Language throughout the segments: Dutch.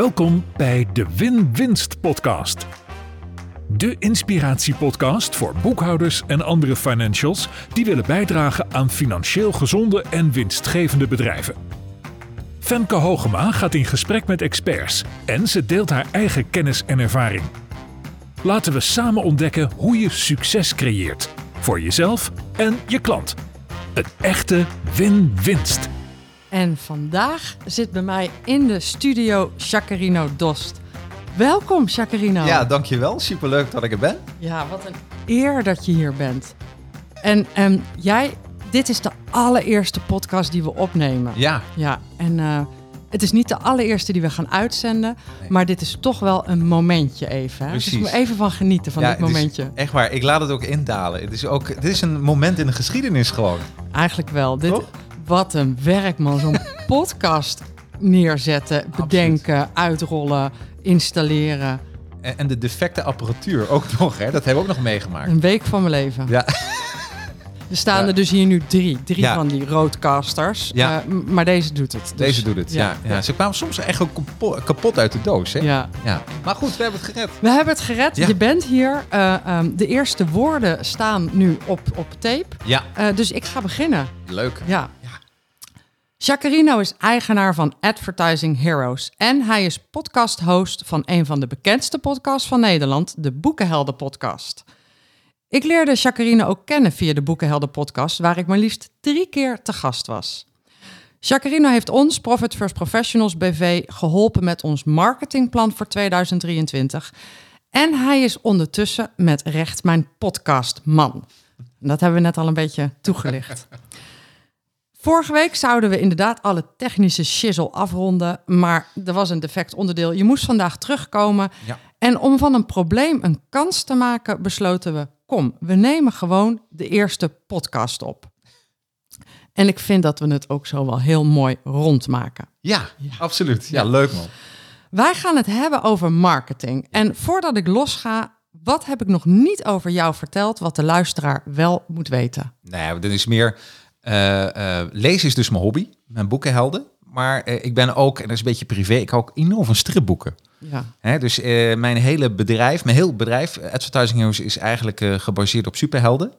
Welkom bij de Win-Winst Podcast. De inspiratiepodcast voor boekhouders en andere financials die willen bijdragen aan financieel gezonde en winstgevende bedrijven. Femke Hogema gaat in gesprek met experts en ze deelt haar eigen kennis en ervaring. Laten we samen ontdekken hoe je succes creëert voor jezelf en je klant. Een echte win-winst. En vandaag zit bij mij in de studio Jacarino Dost. Welkom, Jacarino. Ja, dankjewel. Superleuk dat ik er ben. Ja, wat een eer dat je hier bent. En ehm, jij, dit is de allereerste podcast die we opnemen. Ja, Ja, en eh, het is niet de allereerste die we gaan uitzenden, maar dit is toch wel een momentje even. Hè? Dus Precies. moet even van genieten van ja dit momentje. echt waar. Ik laat het ook indalen. Het is ook, dit is een moment in de geschiedenis gewoon. Eigenlijk wel. Dit, Toch? Wat een werk, man. Zo'n podcast neerzetten, bedenken, uitrollen, installeren. En, en de defecte apparatuur ook nog, hè. Dat hebben we ook nog meegemaakt. Een week van mijn leven. Ja, Er staan Ja. er dus hier nu drie. Drie Ja. van die roadcasters. Ja. Eh, maar deze doet het. Dus- deze doet het. Ja, ja. Ze kwamen soms echt ook kapot, uit de doos, hè. ja. Ja. Maar goed, we hebben het gered. We hebben het gered. Je bent hier. Eh, ehm, de eerste woorden staan nu op, op tape. Ja, Eh, dus ik ga beginnen. leuk. Ja. Ja. Jacarino is eigenaar van Advertising Heroes. En hij is podcast-host van een van de bekendste podcasts van Nederland, de Boekenhelden podcast. Ik leerde Jacarino ook kennen via de Boekenhelden podcast, waar ik maar liefst drie keer te gast was. Jacarino heeft ons, Profit First Professionals BV, geholpen met ons marketingplan voor 2023. En hij is ondertussen met recht mijn podcastman. Dat hebben we net al een beetje toegelicht. Vorige week zouden we inderdaad alle technische shizzle afronden, maar er was een defect onderdeel. Je moest vandaag terugkomen. Ja. En om van een probleem een kans te maken, besloten we: kom, we nemen gewoon de eerste podcast op. En ik vind dat we het ook zo wel heel mooi rondmaken. Ja, absoluut. Ja, leuk man. Wij gaan het hebben over marketing. En voordat ik losga, wat heb ik nog niet over jou verteld, wat de luisteraar wel moet weten? Ja, dit is meer... eh, eh, lezen is dus mijn hobby. Mijn boekenhelden. Maar eh, ik ben ook, en dat is een beetje privé, ik hou ook enorm van stripboeken. Ja. Hè, dus mijn hele bedrijf, mijn heel bedrijf, Advertising Heroes, is eigenlijk gebaseerd op superhelden.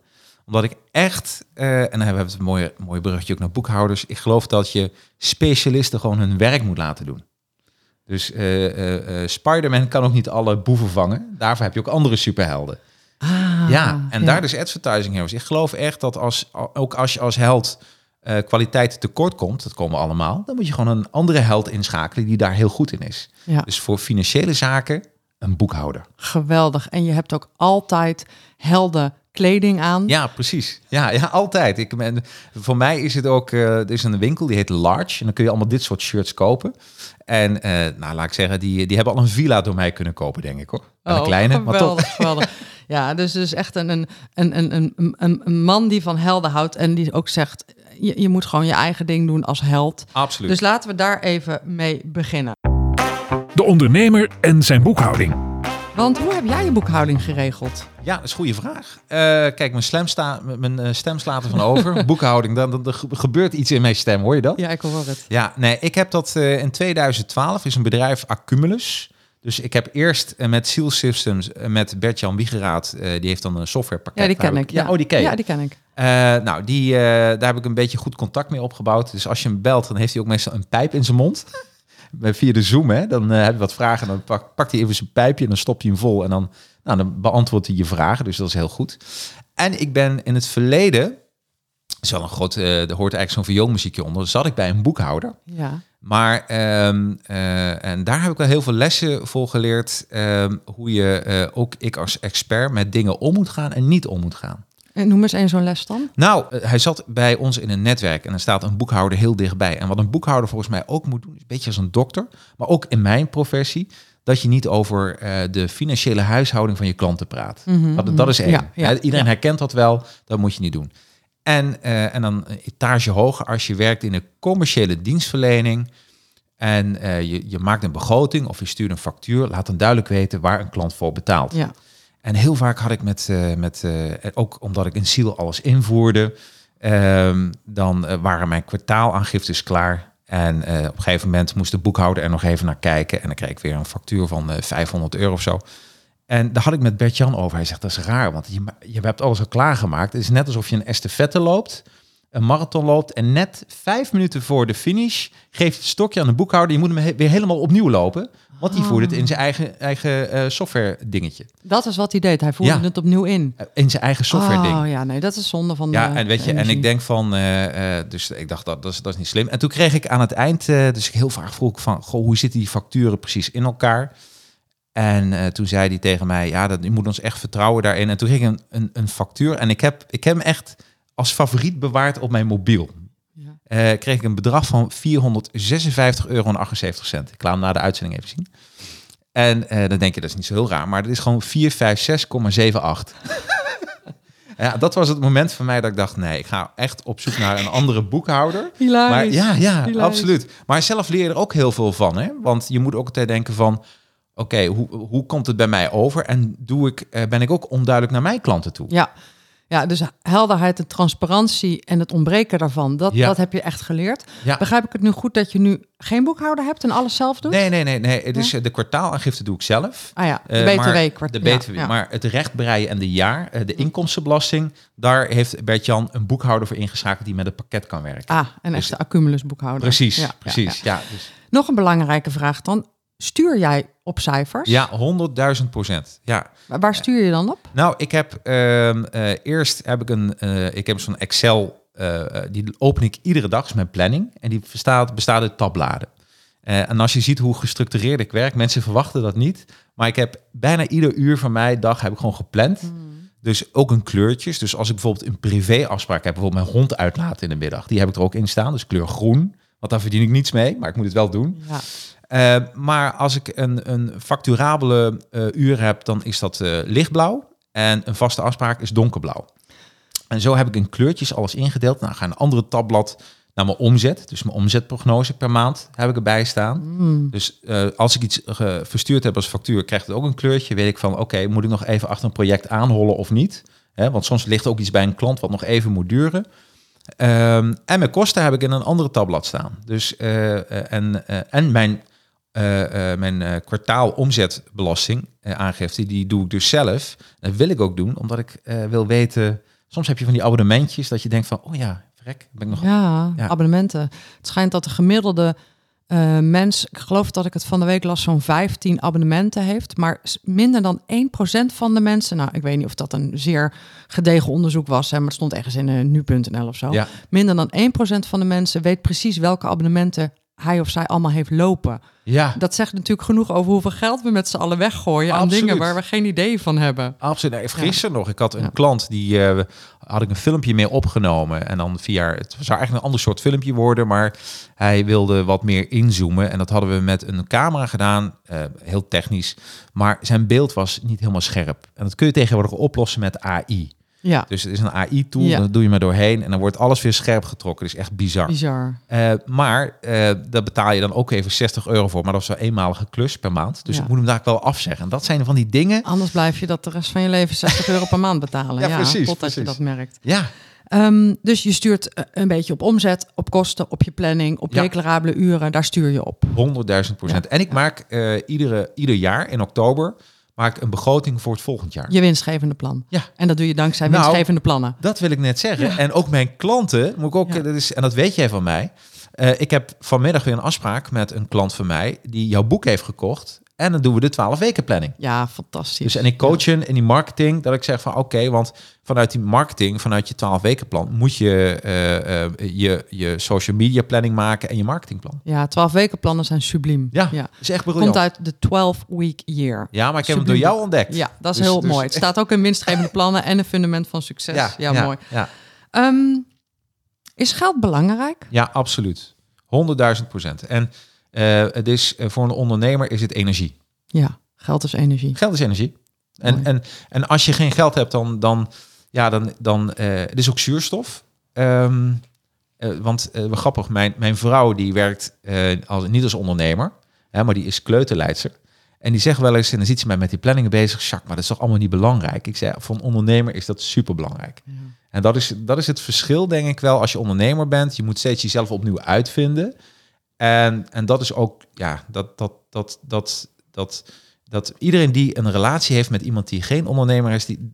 Omdat ik echt, en dan hebben we het mooie, mooie bruggetje ook naar boekhouders. Ik geloof dat je specialisten gewoon hun werk moet laten doen. Dus eh, Spider-Man kan ook niet alle boeven vangen. Daarvoor heb je ook andere superhelden. Ah, ja, en daar dus Advertising Heroes. Ik geloof echt dat als, ook als je als held eh, kwaliteit tekort komt, dat komen we allemaal, dan moet je gewoon een andere held inschakelen die daar heel goed in is. Ja. Dus voor financiële zaken een boekhouder. Geweldig. En je hebt ook altijd helden kleding aan. Ja, precies. Ja, ja altijd. Ik ben, voor mij is het ook, eh, er is een winkel die heet Large. En dan kun je allemaal dit soort shirts kopen. En eh, nou, laat ik zeggen, die, die hebben al een villa door mij kunnen kopen, denk ik hoor. En een Oh, kleine, maar toch. geweldig. Ja, dus dus echt een, een, een, een, een, een, man die van helden houdt en die ook zegt, je, je moet gewoon je eigen ding doen als held. Absoluut. Dus laten we daar even mee beginnen. De ondernemer en zijn boekhouding. Want hoe heb jij je boekhouding geregeld? Ja, dat is een goede vraag. Eh, kijk, mijn, stem sta, mijn eh, stem slaat ervan over. Boekhouding, dan, dan, er gebeurt iets in mijn stem, hoor je dat? Ja, ik hoor het. Ja, nee, ik heb dat eh, in 2012 is een bedrijf Accumulus. Dus ik heb eerst eh, met Seal Systems, eh, met Bert-Jan Wiegeraad, eh, die heeft dan een softwarepakket. Ja, die ken ik. Ja, oh, die ken je. Ja, die ken ik. Nou, die, daar heb ik een beetje goed contact mee opgebouwd. Dus als je hem belt, dan heeft hij ook meestal een pijp in zijn mond. Via de Zoom, hè. Dan heb je wat vragen, dan pak, pakt hij even zijn pijpje en dan stopt hij hem vol. En dan, nou, dan beantwoordt hij je vragen, dus dat is heel goed. En ik ben in het verleden, dat is wel een groot, er hoort eigenlijk zo'n vioolmuziekje onder, zat ik bij een boekhouder. Ja. Maar, ehm, eh, en daar heb ik wel heel veel lessen voor geleerd, ehm, hoe je, eh, ook ik als expert, met dingen om moet gaan en niet om moet gaan. En noem eens één zo'n les dan. Nou, eh, hij zat bij ons in een netwerk en er staat een boekhouder heel dichtbij. En wat een boekhouder volgens mij ook moet doen, is een beetje als een dokter, maar ook in mijn professie, dat je niet over de financiële huishouding van je klanten praat. dat, dat is één. Ja, ja, Hè, Iedereen ja. herkent dat wel, dat moet je niet doen. En, eh, en dan een etage hoger als je werkt in een commerciële dienstverlening en eh, je, je maakt een begroting of je stuurt een factuur, laat dan duidelijk weten waar een klant voor betaalt. Ja. En heel vaak had ik met, eh, met ook omdat ik in Ziel alles invoerde, ehm, dan waren mijn kwartaalaangiftes klaar. En op een gegeven moment moest de boekhouder er nog even naar kijken. En dan kreeg ik weer een factuur van eh 500 euro of zo. En daar had ik met Bert-Jan over. Hij zegt, dat is raar, want je, je hebt alles al klaargemaakt. Het is net alsof je een estafette loopt, een marathon loopt... en net vijf minuten voor de finish geeft het stokje aan de boekhouder... je moet hem he- weer helemaal opnieuw lopen, want die voert het in zijn eigen, eigen eh, software dingetje. Dat is wat hij deed. Hij voerde Ja. het opnieuw in. Eh, In zijn eigen software ding. Oh ja, nee, dat is zonde van Ja, de en weet je, en ik denk van, eh, dus ik dacht dat, dat, is, dat is niet slim. En toen kreeg ik aan het eind, dus ik heel vaak vroeg ik van, goh, hoe zitten die facturen precies in elkaar? En eh, toen zei hij tegen mij, ja, dat, je moet ons echt vertrouwen daarin. En toen kreeg ik een, een, een factuur en ik heb, ik heb hem echt als favoriet bewaard op mijn mobiel. Ja. Eh, kreeg ik een bedrag van 456,78 euro. en 78 cent. Ik laat hem na de uitzending even zien. En eh, dan denk je, dat is niet zo heel raar, maar dat is gewoon 456,78. ja, dat was het moment voor mij dat ik dacht, nee, ik ga echt op zoek naar een andere boekhouder. Maar ja, ja, Hilarisch. absoluut. Maar zelf leer je er ook heel veel van, hè? Want je moet ook altijd denken van, oké, hoe, hoe komt het bij mij over? En doe ik, eh, ben ik ook onduidelijk naar mijn klanten toe? Ja. ja, dus helderheid en transparantie en het ontbreken daarvan, dat, Ja. dat heb je echt geleerd. Ja. Begrijp ik het nu goed dat je nu geen boekhouder hebt en alles zelf doet? Nee, nee, nee, nee. Het is, eh, de kwartaalaangifte doe ik zelf. Ah ja, de Eh, maar BTW-kwart. De BTW, ja. maar het rechtbreien en de jaar, de inkomstenbelasting, daar heeft Bert-Jan een boekhouder voor ingeschakeld die met het pakket kan werken. Ah, een echte accumulus boekhouder. precies, precies. ja. Ja, dus, Nog een belangrijke vraag dan. Stuur jij op cijfers? ja 100.000 procent. Ja. Waar- Waar stuur je dan op? Nou, ik heb ehm, eh, eerst heb ik een, eh, ik heb zo'n Excel, eh, die open ik iedere dag, is mijn planning. En die bestaat, bestaat uit tabbladen. En als je ziet hoe gestructureerd ik werk, mensen verwachten dat niet. Maar ik heb bijna ieder uur van mijn dag heb ik gewoon gepland. Dus ook een kleurtjes. Dus als ik bijvoorbeeld een privéafspraak heb, bijvoorbeeld mijn hond uitlaten in de middag, die heb ik er ook in staan. Dus kleur groen. Want daar verdien ik niets mee, maar ik moet het wel doen. Ja. Eh, maar als ik een, een facturabele eh, uur heb, dan is dat eh, lichtblauw. En een vaste afspraak is donkerblauw. En zo heb ik in kleurtjes alles ingedeeld. Nou, ga een andere tabblad naar mijn omzet. Dus mijn omzetprognose per maand heb ik erbij staan. Mm. Dus als ik iets verstuurd heb als factuur, krijgt het ook een kleurtje. Weet ik van, oké, moet ik nog even achter een project aanhollen of niet? Want soms ligt er ook iets bij een klant wat nog even moet duren. Ehm, en mijn kosten heb ik in een andere tabblad staan. Dus, en, en mijn, mijn eh, kwartaal omzetbelasting eh, aangifte, die doe ik dus zelf. Dat wil ik ook doen, omdat ik eh, wil weten... Soms heb je van die abonnementjes dat je denkt van, oh ja, vrek, ben ik nog... Ja, Ja. abonnementen. Het schijnt dat de gemiddelde eh, mens, ik geloof dat ik het van de week las, zo'n 15 abonnementen heeft. Maar minder dan 1% van de mensen, nou ik weet niet of dat een zeer gedegen onderzoek was, hè, maar het stond ergens in uh, nu.nl of zo. Ja, Minder dan 1% van de mensen weet precies welke abonnementen hij of zij allemaal heeft lopen. ja. Dat zegt natuurlijk genoeg over hoeveel geld we met z'n allen weggooien aan dingen waar we geen idee van hebben. Absoluut. Nee, gisteren nog. Ik had een Ja. klant die eh, had ik een filmpje mee opgenomen. En dan via het zou eigenlijk een ander soort filmpje worden, maar hij wilde wat meer inzoomen. En dat hadden we met een camera gedaan, eh, heel technisch. Maar zijn beeld was niet helemaal scherp. En dat kun je tegenwoordig oplossen met AI. Ja, Dus het is een AI-tool, Ja. dat doe je maar doorheen en dan wordt alles weer scherp getrokken. Dat is echt bizar. bizar. Eh, maar eh daar betaal je dan ook even 60 euro voor. Maar dat is een eenmalige klus per maand. Dus Ja. ik moet hem daar wel afzeggen. En dat zijn van die dingen. Anders blijf je dat de rest van je leven 60 euro per maand betalen. Ja, precies, Totdat je dat merkt. Ja, Ehm, dus je stuurt eh, een beetje op omzet, op kosten, op je planning, op Ja. declarabele uren. Daar stuur je op. 100.000 procent. En ik maak iedere, ieder jaar in oktober maak een begroting voor het volgend jaar. Je winstgevende plan. Ja. En dat doe je dankzij Nou, winstgevende plannen. Dat wil ik net zeggen. En ook mijn klanten, moet ik ook, Ja. dat is, en dat weet jij van mij. Eh, ik heb vanmiddag weer een afspraak met een klant van mij die jouw boek heeft gekocht. En dan doen we de 12 weken planning. Ja, fantastisch. Dus en ik coach in die marketing dat ik zeg van oké, want vanuit die marketing, vanuit je 12 weken plan, moet je eh, eh, je, je social media planning maken en je marketingplan. Ja, 12 weken plannen zijn subliem. Ja, ja. is echt briljant. Komt uit de 12-week year. Ja, maar ik heb hem Subliem. door jou ontdekt. Ja, dat is Dus- heel dus- mooi. Het staat ook in winstgevende plannen en een fundament van succes. Ja, mooi. Ja, Ehm, is geld belangrijk? ja absoluut. 100.000 procent. En eh, het is, eh, voor een ondernemer is het energie. Ja, geld is energie. Geld is energie. En, Mooi. en, en als je geen geld hebt, dan, dan, ja, dan, dan eh, het is ook zuurstof. Ehm, eh, want wat grappig, mijn, mijn vrouw die werkt als, niet als ondernemer, hè, maar die is kleuterleidster. En die zegt wel eens, en dan ziet ze mij met die planningen bezig, Jacques, maar dat is toch allemaal niet belangrijk? Ik zei, voor een ondernemer is dat super belangrijk. Ja. En dat is, dat is het verschil, denk ik wel, als je ondernemer bent. Je moet steeds jezelf opnieuw uitvinden. En, en dat is ook, ja, dat, dat, dat, dat, dat, dat iedereen die een relatie heeft met iemand die geen ondernemer is, die,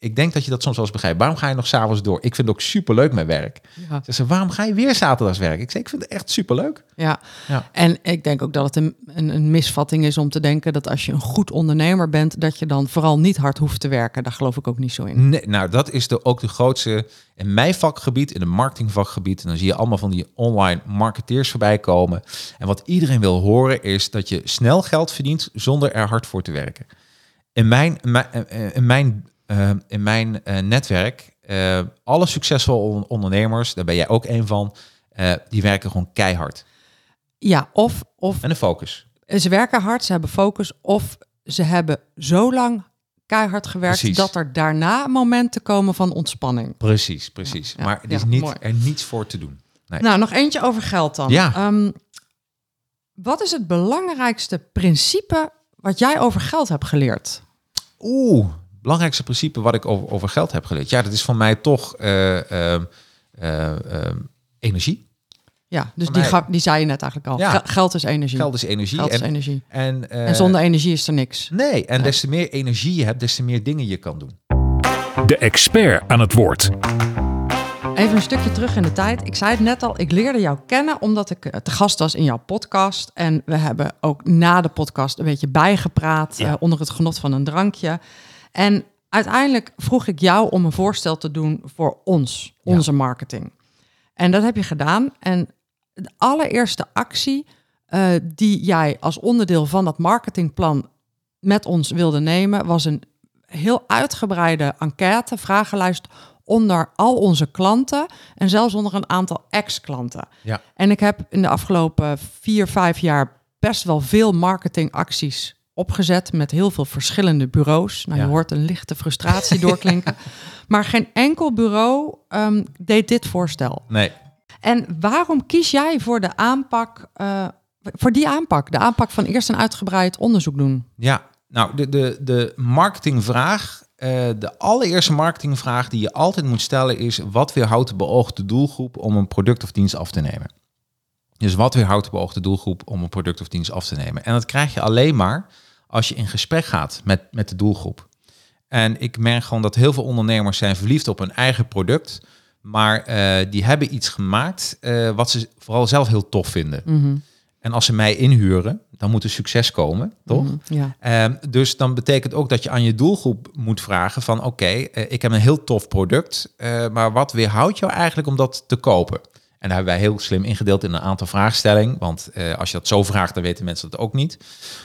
ik denk dat je dat soms wel eens begrijpt. Waarom ga je nog s'avonds door? Ik vind het ook superleuk mijn werk. Ja. Ze zeggen, waarom ga je weer zaterdags werken? Ik zeg, ik vind het echt superleuk. Ja. Ja. en ik denk ook dat het een, een, een misvatting is om te denken dat als je een goed ondernemer bent, dat je dan vooral niet hard hoeft te werken. Daar geloof ik ook niet zo in. Nee, nou, dat is de, ook de grootste in mijn vakgebied, in het marketingvakgebied. En dan zie je allemaal van die online marketeers voorbij komen. En wat iedereen wil horen is dat je snel geld verdient zonder er hard voor te werken. In mijn, in mijn, in mijn, eh, in mijn eh, netwerk, eh, alle succesvolle on- ondernemers, daar ben jij ook een van, die werken gewoon keihard. Ja, of, of En een focus. ze werken hard, ze hebben focus, of ze hebben zo lang keihard gewerkt Precies. dat er daarna momenten komen van ontspanning. Precies, precies. Ja, maar er ja, is niet, mooi. er niets voor te doen. Nee. Nou, nog eentje over geld dan. Ja. Ehm, wat is het belangrijkste principe wat jij over geld hebt geleerd? Oeh, belangrijkste principe wat ik over, over geld heb geleerd. Ja, dat is van mij toch eh, ehm, eh, ehm, energie. Ja, dus die, mij- ga- die zei je net eigenlijk al. Ja. Ge- Geld is energie. Geld is energie. Geld is en, energie. en, eh, en zonder energie is er niks. Nee, en des te meer energie je hebt, des te meer dingen je kan doen. De expert aan het woord. Even een stukje terug in de tijd. Ik zei het net al, ik leerde jou kennen omdat ik eh, te gast was in jouw podcast. En we hebben ook na de podcast een beetje bijgepraat Ja. eh, onder het genot van een drankje. En uiteindelijk vroeg ik jou om een voorstel te doen voor ons, Ja. onze marketing. En dat heb je gedaan. En de allereerste actie eh, die jij als onderdeel van dat marketingplan met ons wilde nemen, was een heel uitgebreide enquête, vragenlijst onder al onze klanten en zelfs onder een aantal ex-klanten. Ja. En ik heb in de afgelopen vier, vijf jaar best wel veel marketingacties opgezet met heel veel verschillende bureaus. Nou, Ja. je hoort een lichte frustratie doorklinken. Maar geen enkel bureau ehm, deed dit voorstel. Nee. En waarom kies jij voor de aanpak, eh, voor die aanpak? De aanpak van eerst een uitgebreid onderzoek doen. Ja, nou, de, de, de marketingvraag, eh, de allereerste marketingvraag die je altijd moet stellen is: wat weerhoudt de beoogde doelgroep om een product of dienst af te nemen? Dus wat weerhoudt de beoogde doelgroep om een product of dienst af te nemen? En dat krijg je alleen maar als je in gesprek gaat met, met de doelgroep. En ik merk gewoon dat heel veel ondernemers zijn verliefd op hun eigen product, maar eh, die hebben iets gemaakt eh, wat ze vooral zelf heel tof vinden. En als ze mij inhuren, dan moet er succes komen, toch? Mhm, Ja. Ehm, dus dan betekent ook dat je aan je doelgroep moet vragen van oké, eh, ik heb een heel tof product, maar wat weerhoudt jou eigenlijk om dat te kopen? En daar hebben wij heel slim ingedeeld in een aantal vraagstellingen, want eh, als je dat zo vraagt, dan weten mensen dat ook niet.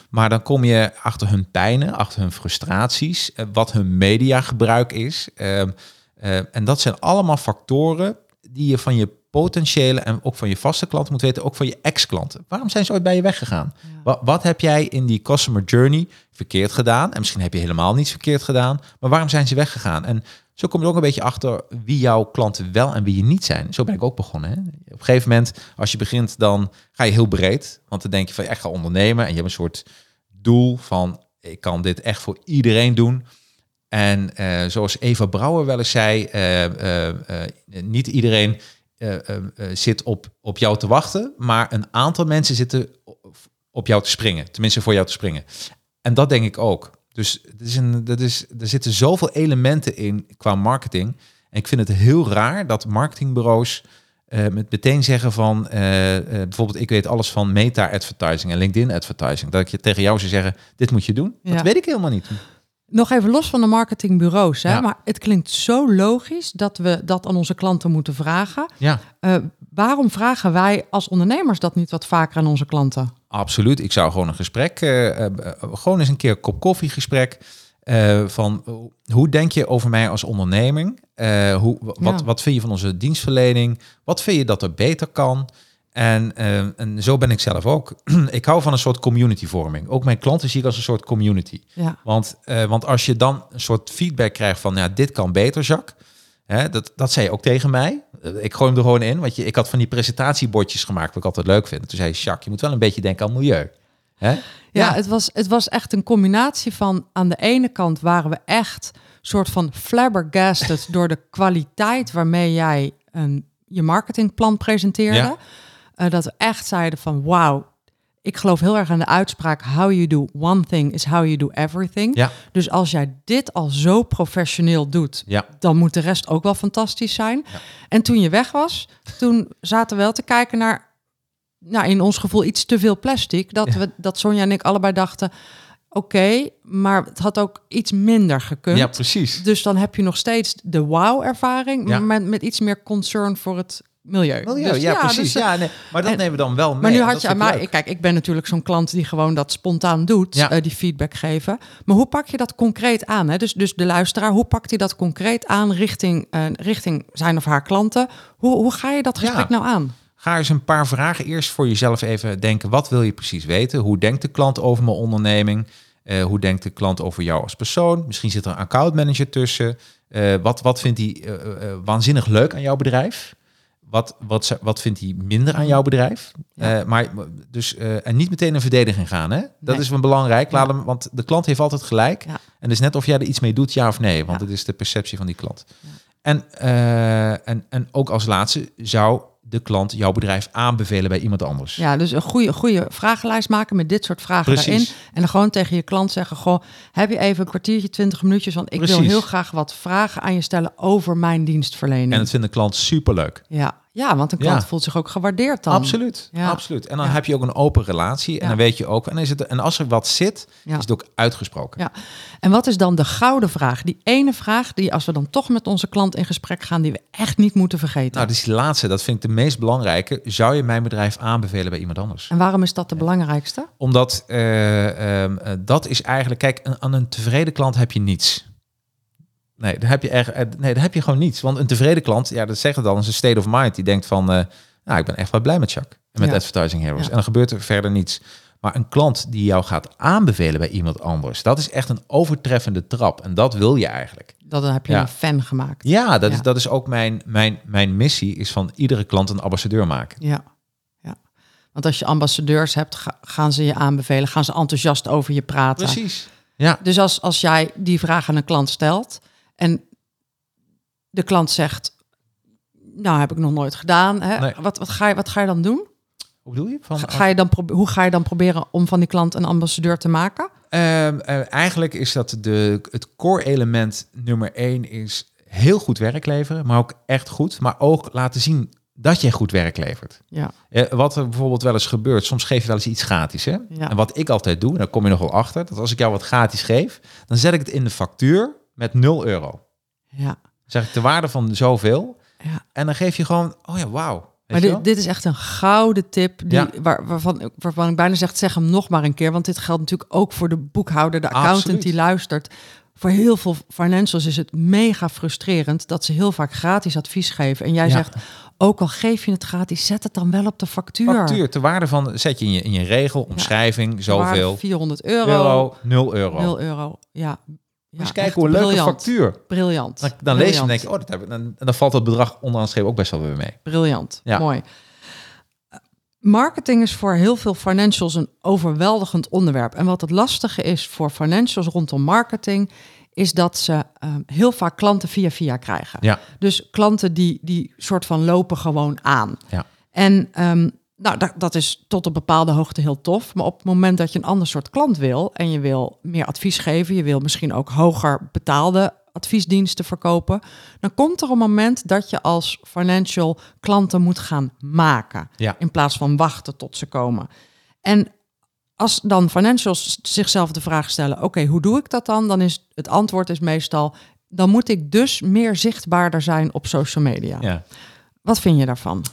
Maar dan kom je achter hun pijnen, achter hun frustraties, eh, wat hun mediagebruik is. Ehm, eh, en dat zijn allemaal factoren die je van je potentiële en ook van je vaste klanten moet weten, ook van je ex-klanten. Waarom zijn ze ooit bij je weggegaan? Wat, wat heb jij in die customer journey verkeerd gedaan? En misschien heb je helemaal niets verkeerd gedaan, maar waarom zijn ze weggegaan? En zo kom je ook een beetje achter wie jouw klanten wel en wie je niet zijn. Zo ben ik ook begonnen. Hè? Op een gegeven moment, als je begint, dan ga je heel breed. Want dan denk je van, ja, ik ga ondernemen. En je hebt een soort doel van, ik kan dit echt voor iedereen doen. En eh, zoals Eva Brouwer wel eens zei, eh, eh, niet iedereen zit op, op jou te wachten, maar een aantal mensen zitten op jou te springen, tenminste voor jou te springen. En dat denk ik ook. Dus het is een, dat is, er zitten zoveel elementen in qua marketing. En ik vind het heel raar dat marketingbureaus eh, met meteen zeggen van, eh, eh, bijvoorbeeld ik weet alles van meta-advertising en LinkedIn-advertising. Dat ik je tegen jou zou zeggen, dit moet je doen. Dat weet ik helemaal niet. Nog even los van de marketingbureaus, hè? Ja. maar het klinkt zo logisch dat we dat aan onze klanten moeten vragen. Ja. Eh, waarom vragen wij als ondernemers dat niet wat vaker aan onze klanten? Absoluut. Ik zou gewoon een gesprek, eh, eh, gewoon eens een keer een kop koffie gesprek. eh, van hoe denk je over mij als onderneming? Hoe, wat, Ja. wat vind je van onze dienstverlening? Wat vind je dat er beter kan? En, eh, en zo ben ik zelf ook. ik hou van een soort communityvorming. Ook mijn klanten zie ik als een soort community. Ja. Want, eh, want als je dan een soort feedback krijgt van, ja, dit kan beter, Jacques. Hè, dat, dat zei je ook tegen mij. Eh, Ik gooi hem er gewoon in, want je, ik had van die presentatiebordjes gemaakt, wat ik altijd leuk vind. Toen zei je, Jacques, je moet wel een beetje denken aan milieu. Hè? Ja, Het, was, het was echt een combinatie van aan de ene kant waren we echt soort van flabbergasted door de kwaliteit waarmee jij een, je marketingplan presenteerde. Ja. Eh, dat we echt zeiden van wauw, ik geloof heel erg aan de uitspraak how you do one thing is how you do everything. Ja. Dus als jij dit al zo professioneel doet, Ja. dan moet de rest ook wel fantastisch zijn. En toen je weg was, toen zaten we wel te kijken naar, nou, in ons gevoel iets te veel plastic. Dat, we, dat Sonja en ik allebei dachten, oké, maar het had ook iets minder gekund. Ja, precies. Dus dan heb je nog steeds de wow-ervaring, Ja. maar met, met iets meer concern voor het milieu. Milieu, Dus ja, precies. dus, eh, ja, nee, maar dat en- nemen we dan wel mee. maar nu had je, maar leuk. kijk, ik ben natuurlijk zo'n klant die gewoon dat spontaan doet, Ja. eh, die feedback geven. Maar hoe pak je dat concreet aan? Hè? Dus, dus de luisteraar, hoe pakt hij dat concreet aan richting, eh, richting zijn of haar klanten? Hoe, hoe ga je dat Ja. gesprek nou aan? Ga eens een paar vragen eerst voor jezelf even denken. Wat wil je precies weten? Hoe denkt de klant over mijn onderneming? Hoe denkt de klant over jou als persoon? Misschien zit er een accountmanager tussen. Wat, wat vindt hij waanzinnig leuk aan jouw bedrijf? Wat, wat, wat vindt hij minder aan jouw bedrijf? Ja. Eh, maar dus, eh, en niet meteen een verdediging gaan. Hè? Dat Nee. is wel belangrijk. Laat hem, want de klant heeft altijd gelijk. Ja. En het is net of jij er iets mee doet, ja of nee. Want het is de perceptie van die klant. En, eh, en, en ook als laatste zou de klant jouw bedrijf aanbevelen bij iemand anders. Ja, dus een goede, goede vragenlijst maken met dit soort vragen Precies. daarin. En dan gewoon tegen je klant zeggen, goh, heb je even een kwartiertje, twintig minuutjes, want ik wil heel graag wat vragen aan je stellen over mijn dienstverlening. En dat vindt de klant superleuk. Ja. Ja, want een klant Ja. voelt zich ook gewaardeerd dan. Absoluut, Ja. absoluut. En dan Ja. heb je ook een open relatie. En dan weet je ook. En, is het, en als er wat zit, is het ook uitgesproken. Ja. En wat is dan de gouden vraag? Die ene vraag die, als we dan toch met onze klant in gesprek gaan, die we echt niet moeten vergeten. Nou, dus die laatste, dat vind ik de meest belangrijke. Zou je mijn bedrijf aanbevelen bij iemand anders? En waarom is dat de belangrijkste? Omdat eh, ehm, eh, dat is eigenlijk, kijk, aan een tevreden klant heb je niets. Nee, daar heb je echt, eh, nee, daar heb je gewoon niets. Want een tevreden klant, ja, dat het al, is een state of mind. Die denkt van, eh, nou, ik ben echt wel blij met Jacques en met Ja. Advertising Heroes. Ja. En dan gebeurt er verder niets. Maar een klant die jou gaat aanbevelen bij iemand anders, dat is echt een overtreffende trap. En dat wil je eigenlijk. Dat dan heb je Ja. een fan gemaakt. Ja, dat. Is, dat is ook mijn, mijn, mijn missie, is van iedere klant een ambassadeur maken. Ja. ja. Want als je ambassadeurs hebt, ga- gaan ze je aanbevelen, gaan ze enthousiast over je praten. Precies. Ja, Dus als, als jij die vraag aan een klant stelt en de klant zegt, nou heb ik nog nooit gedaan, hè? Nee. Wat, wat, ga je, wat ga je dan doen? hoe bedoel je? Van, Ga, je dan hoe ga je dan proberen om van die klant een ambassadeur te maken? Ehm, eh, eigenlijk is dat de, het core element nummer één is heel goed werk leveren, maar ook echt goed. Maar ook laten zien dat je goed werk levert. Ja, Eh, wat er bijvoorbeeld wel eens gebeurt, soms geef je wel eens iets gratis. Hè? Ja. En wat ik altijd doe, en daar kom je nog wel achter, dat als ik jou wat gratis geef, dan zet ik het in de factuur met 0 euro. ja, zeg ik de waarde van zoveel. ja. En dan geef je gewoon, oh ja, wauw. Maar dit, dit is echt een gouden tip die, Ja. waar, waarvan, waarvan ik bijna zeg, zeg hem nog maar een keer. Want dit geldt natuurlijk ook voor de boekhouder, de accountant Absoluut. die luistert. Voor heel veel financials is het mega frustrerend dat ze heel vaak gratis advies geven. En jij Ja. zegt, ook al geef je het gratis, zet het dan wel op de factuur. Factuur, de waarde van, zet je in je, in je regel, omschrijving, zoveel. 400 euro, Euro, 0 euro. 0 euro. Ja, ja Dus echt kijk hoe een leuke factuur. Briljant. Dan, dan lees je en denk je, oh, dat heb ik. En dan valt dat bedrag onderaan streep ook best wel weer mee. Briljant. Ja. Mooi. Marketing is voor heel veel financials een overweldigend onderwerp. En wat het lastige is voor financials rondom marketing, is dat ze ehm, heel vaak klanten via via krijgen. Ja. Dus klanten die, die soort van lopen gewoon aan. Ja. En ehm, nou, dat, dat is tot een bepaalde hoogte heel tof. Maar op het moment dat je een ander soort klant wil en je wil meer advies geven, je wil misschien ook hoger betaalde adviesdiensten verkopen, dan komt er een moment dat je als financial klanten moet gaan maken. Ja. In plaats van wachten tot ze komen. En als dan financials zichzelf de vraag stellen: oké, hoe doe ik dat dan? Dan is het antwoord is meestal: dan moet ik dus meer zichtbaarder zijn op social media. Ja. Wat vind je daarvan?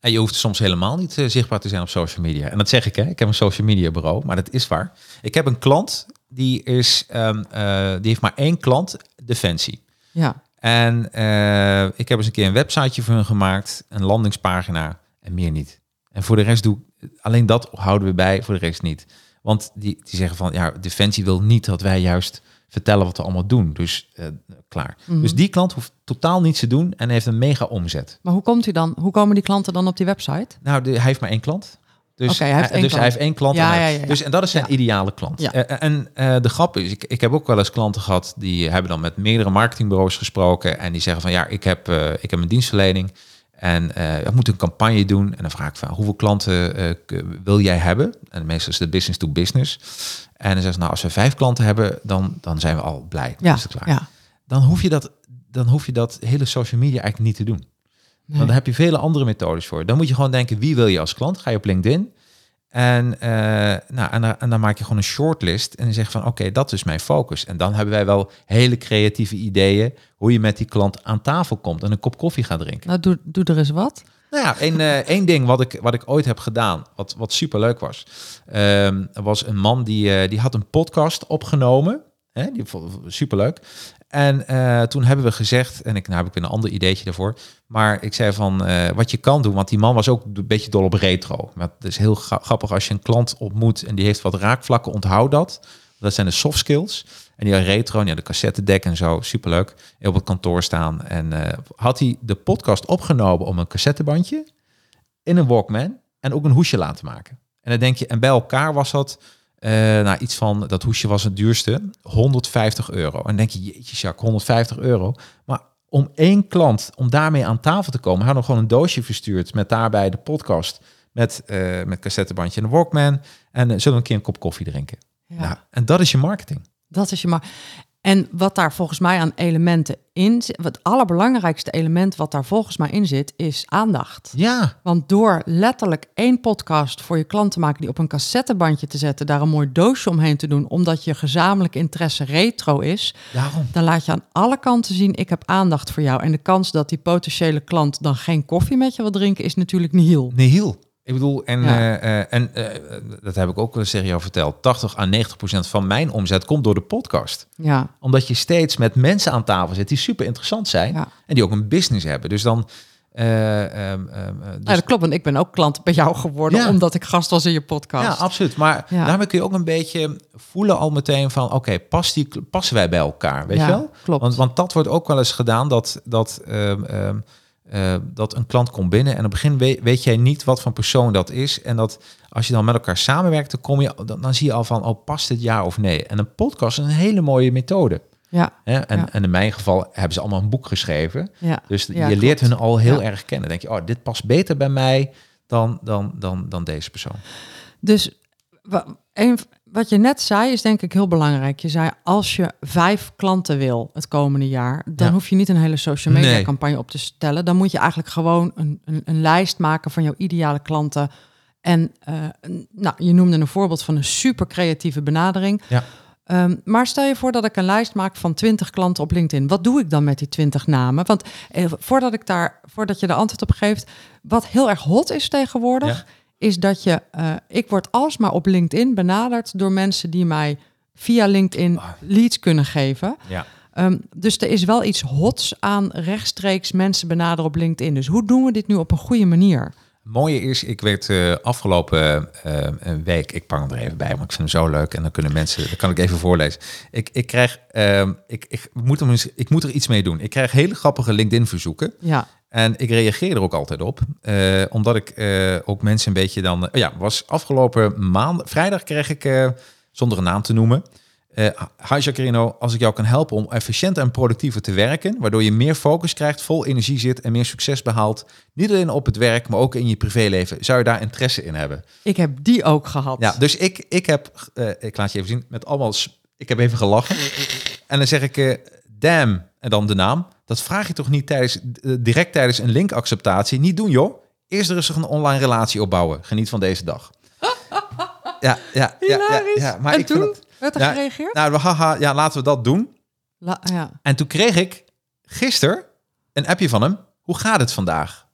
En je hoeft soms helemaal niet eh, zichtbaar te zijn op social media. En dat zeg ik, hè. Ik heb een social media bureau, maar dat is waar. Ik heb een klant, die, is, ehm, eh, die heeft maar één klant, Defensie. Ja, En eh, ik heb eens een keer een websiteje voor hun gemaakt, een landingspagina en meer niet. En voor de rest doe ik, alleen dat houden we bij, voor de rest niet. Want die, die zeggen van, ja, Defensie wil niet dat wij juist vertellen wat we allemaal doen. Dus eh, klaar. Mhm. Dus die klant hoeft totaal niets te doen en heeft een mega omzet. maar hoe komt u dan? Hoe komen die klanten dan op die website? Nou, de, hij heeft maar één klant. Dus, hij heeft één dus klant. hij heeft één klant. Ja, en, ja, ja, ja. Dus, en dat is zijn ideale klant. Eh, en eh, de grap is, ik, ik heb ook wel eens klanten gehad die hebben dan met meerdere marketingbureaus gesproken. En die zeggen van ja, ik heb, ik heb een dienstverlening. En eh we moeten een campagne doen. En dan vraag ik van hoeveel klanten eh, wil jij hebben? En meestal is het business to business. En dan zeggen ze, nou, als we vijf klanten hebben, dan, dan zijn we al blij. Dan Ja, is het klaar. ja. Dan, hoef je dat, dan hoef je dat hele social media eigenlijk niet te doen. Nee. Want daar heb je vele andere methodes voor. Dan moet je gewoon denken, wie wil je als klant? Ga je op LinkedIn. En, eh, nou, en, dan, en dan maak je gewoon een shortlist en dan zeg je van, oké, dat is mijn focus. En dan hebben wij wel hele creatieve ideeën hoe je met die klant aan tafel komt en een kop koffie gaat drinken. Nou, doe, doe er eens wat. Nou ja, één, eh, één ding wat ik, wat ik ooit heb gedaan, wat, wat superleuk was. ehm, er was een man die, eh, die had een podcast opgenomen. Hè, die superleuk. En eh, toen hebben we gezegd, en ik, nou heb ik weer een ander ideetje daarvoor. Maar ik zei van, eh, wat je kan doen, want die man was ook een beetje dol op retro. Maar het is heel gra- grappig als je een klant ontmoet en die heeft wat raakvlakken, onthoud dat. Dat zijn de soft skills. En die retro, ja, de cassettedek en zo, superleuk. Op het kantoor staan. En eh, had hij de podcast opgenomen om een cassettebandje in een Walkman en ook een hoesje laten maken. En dan denk je, en bij elkaar was dat, eh nou iets van, dat hoesje was het duurste, 150 euro. En dan denk je, jeetje Jacques, 150 euro. Maar om één klant, om daarmee aan tafel te komen, had nog gewoon een doosje verstuurd met daarbij de podcast, met, eh met cassettebandje en een Walkman. En eh, zullen we een keer een kop koffie drinken? Ja. Nou, en dat is je marketing. Dat is je maar. En wat daar volgens mij aan elementen in zit, het allerbelangrijkste element wat daar volgens mij in zit, is aandacht. Ja, Want door letterlijk één podcast voor je klant te maken, die op een cassettebandje te zetten, daar een mooi doosje omheen te doen, omdat je gezamenlijk interesse retro is, daarom. dan laat je aan alle kanten zien, ik heb aandacht voor jou. En de kans dat die potentiële klant dan geen koffie met je wil drinken, is natuurlijk nihil. Nihil. Ik bedoel, en, Ja. eh, eh, en eh, dat heb ik ook wel jou verteld. 80 à 90 procent van mijn omzet komt door de podcast. Ja, Omdat je steeds met mensen aan tafel zit die super interessant zijn. Ja. En die ook een business hebben. Dus dan... eh, ehm, ehm, eh, dus- nou, dat klopt. Want ik ben ook klant bij jou geworden, Ja. omdat ik gast was in je podcast. ja, absoluut. Maar Ja. daarmee kun je ook een beetje voelen al meteen van... Oké, past die, passen wij bij elkaar? Weet Ja, je wel? klopt. Want, want dat wordt ook wel eens gedaan dat, dat, ehm, eh, dat een klant komt binnen en op het begin weet, weet jij niet wat voor persoon dat is. En dat als je dan met elkaar samenwerkt, dan, kom je, dan, dan zie je al van, oh, past dit ja of nee? En een podcast is een hele mooie methode. ja, Hè? En, Ja. en in mijn geval hebben ze allemaal een boek geschreven. ja. Dus je leert hun al heel erg kennen. Dan denk je, oh, dit past beter bij mij dan, dan, dan, dan deze persoon. Dus een, wat je net zei is denk ik heel belangrijk. Je zei als je vijf klanten wil het komende jaar, dan Ja. hoef je niet een hele social media Nee. campagne op te stellen. Dan moet je eigenlijk gewoon een, een, een lijst maken van jouw ideale klanten. En eh, nou, je noemde een voorbeeld van een super creatieve benadering. Ja. Ehm, maar stel je voor dat ik een lijst maak van 20 klanten op LinkedIn. Wat doe ik dan met die 20 namen? Want eh, voordat, ik daar, voordat je de antwoord op geeft, wat heel erg hot is tegenwoordig, Ja. Is dat je, eh, ik word alsmaar op LinkedIn benaderd door mensen die mij via LinkedIn Ah. leads kunnen geven. Ja. Ehm, dus er is wel iets hots aan rechtstreeks mensen benaderen op LinkedIn. Dus hoe doen we dit nu op een goede manier? Mooie is, ik werd eh, afgelopen een week, ik pak hem er even bij, maar ik vind hem zo leuk en dan kunnen mensen, dat kan ik even voorlezen. Ik, ik krijg, ehm, ik, ik, moet hem eens, ik moet er iets mee doen. Ik krijg hele grappige LinkedIn-verzoeken Ja, en ik reageer er ook altijd op, eh, omdat ik eh, ook mensen een beetje dan, oh ja, was afgelopen maand, vrijdag kreeg ik, eh, zonder een naam te noemen, eh hi Jacarino, als ik jou kan helpen om efficiënter en productiever te werken, waardoor je meer focus krijgt, vol energie zit en meer succes behaalt, niet alleen op het werk, maar ook in je privéleven, zou je daar interesse in hebben? ik heb die ook gehad. Ja, dus ik, ik heb, eh, ik laat je even zien, met allemaal, ik heb even gelachen. En dan zeg ik, eh damn, en dan de naam. Dat vraag je toch niet tijdens, eh, direct tijdens een linkacceptatie? Niet doen, joh. Eerst rustig een online relatie opbouwen. Geniet van deze dag. Ja, ja, ja, ja, ja. Maar en ik toen het, werd er Ja, gereageerd? nou, haha, ja, laten we dat doen. La- ja. En toen kreeg ik gisteren een appje van hem. Hoe gaat het vandaag?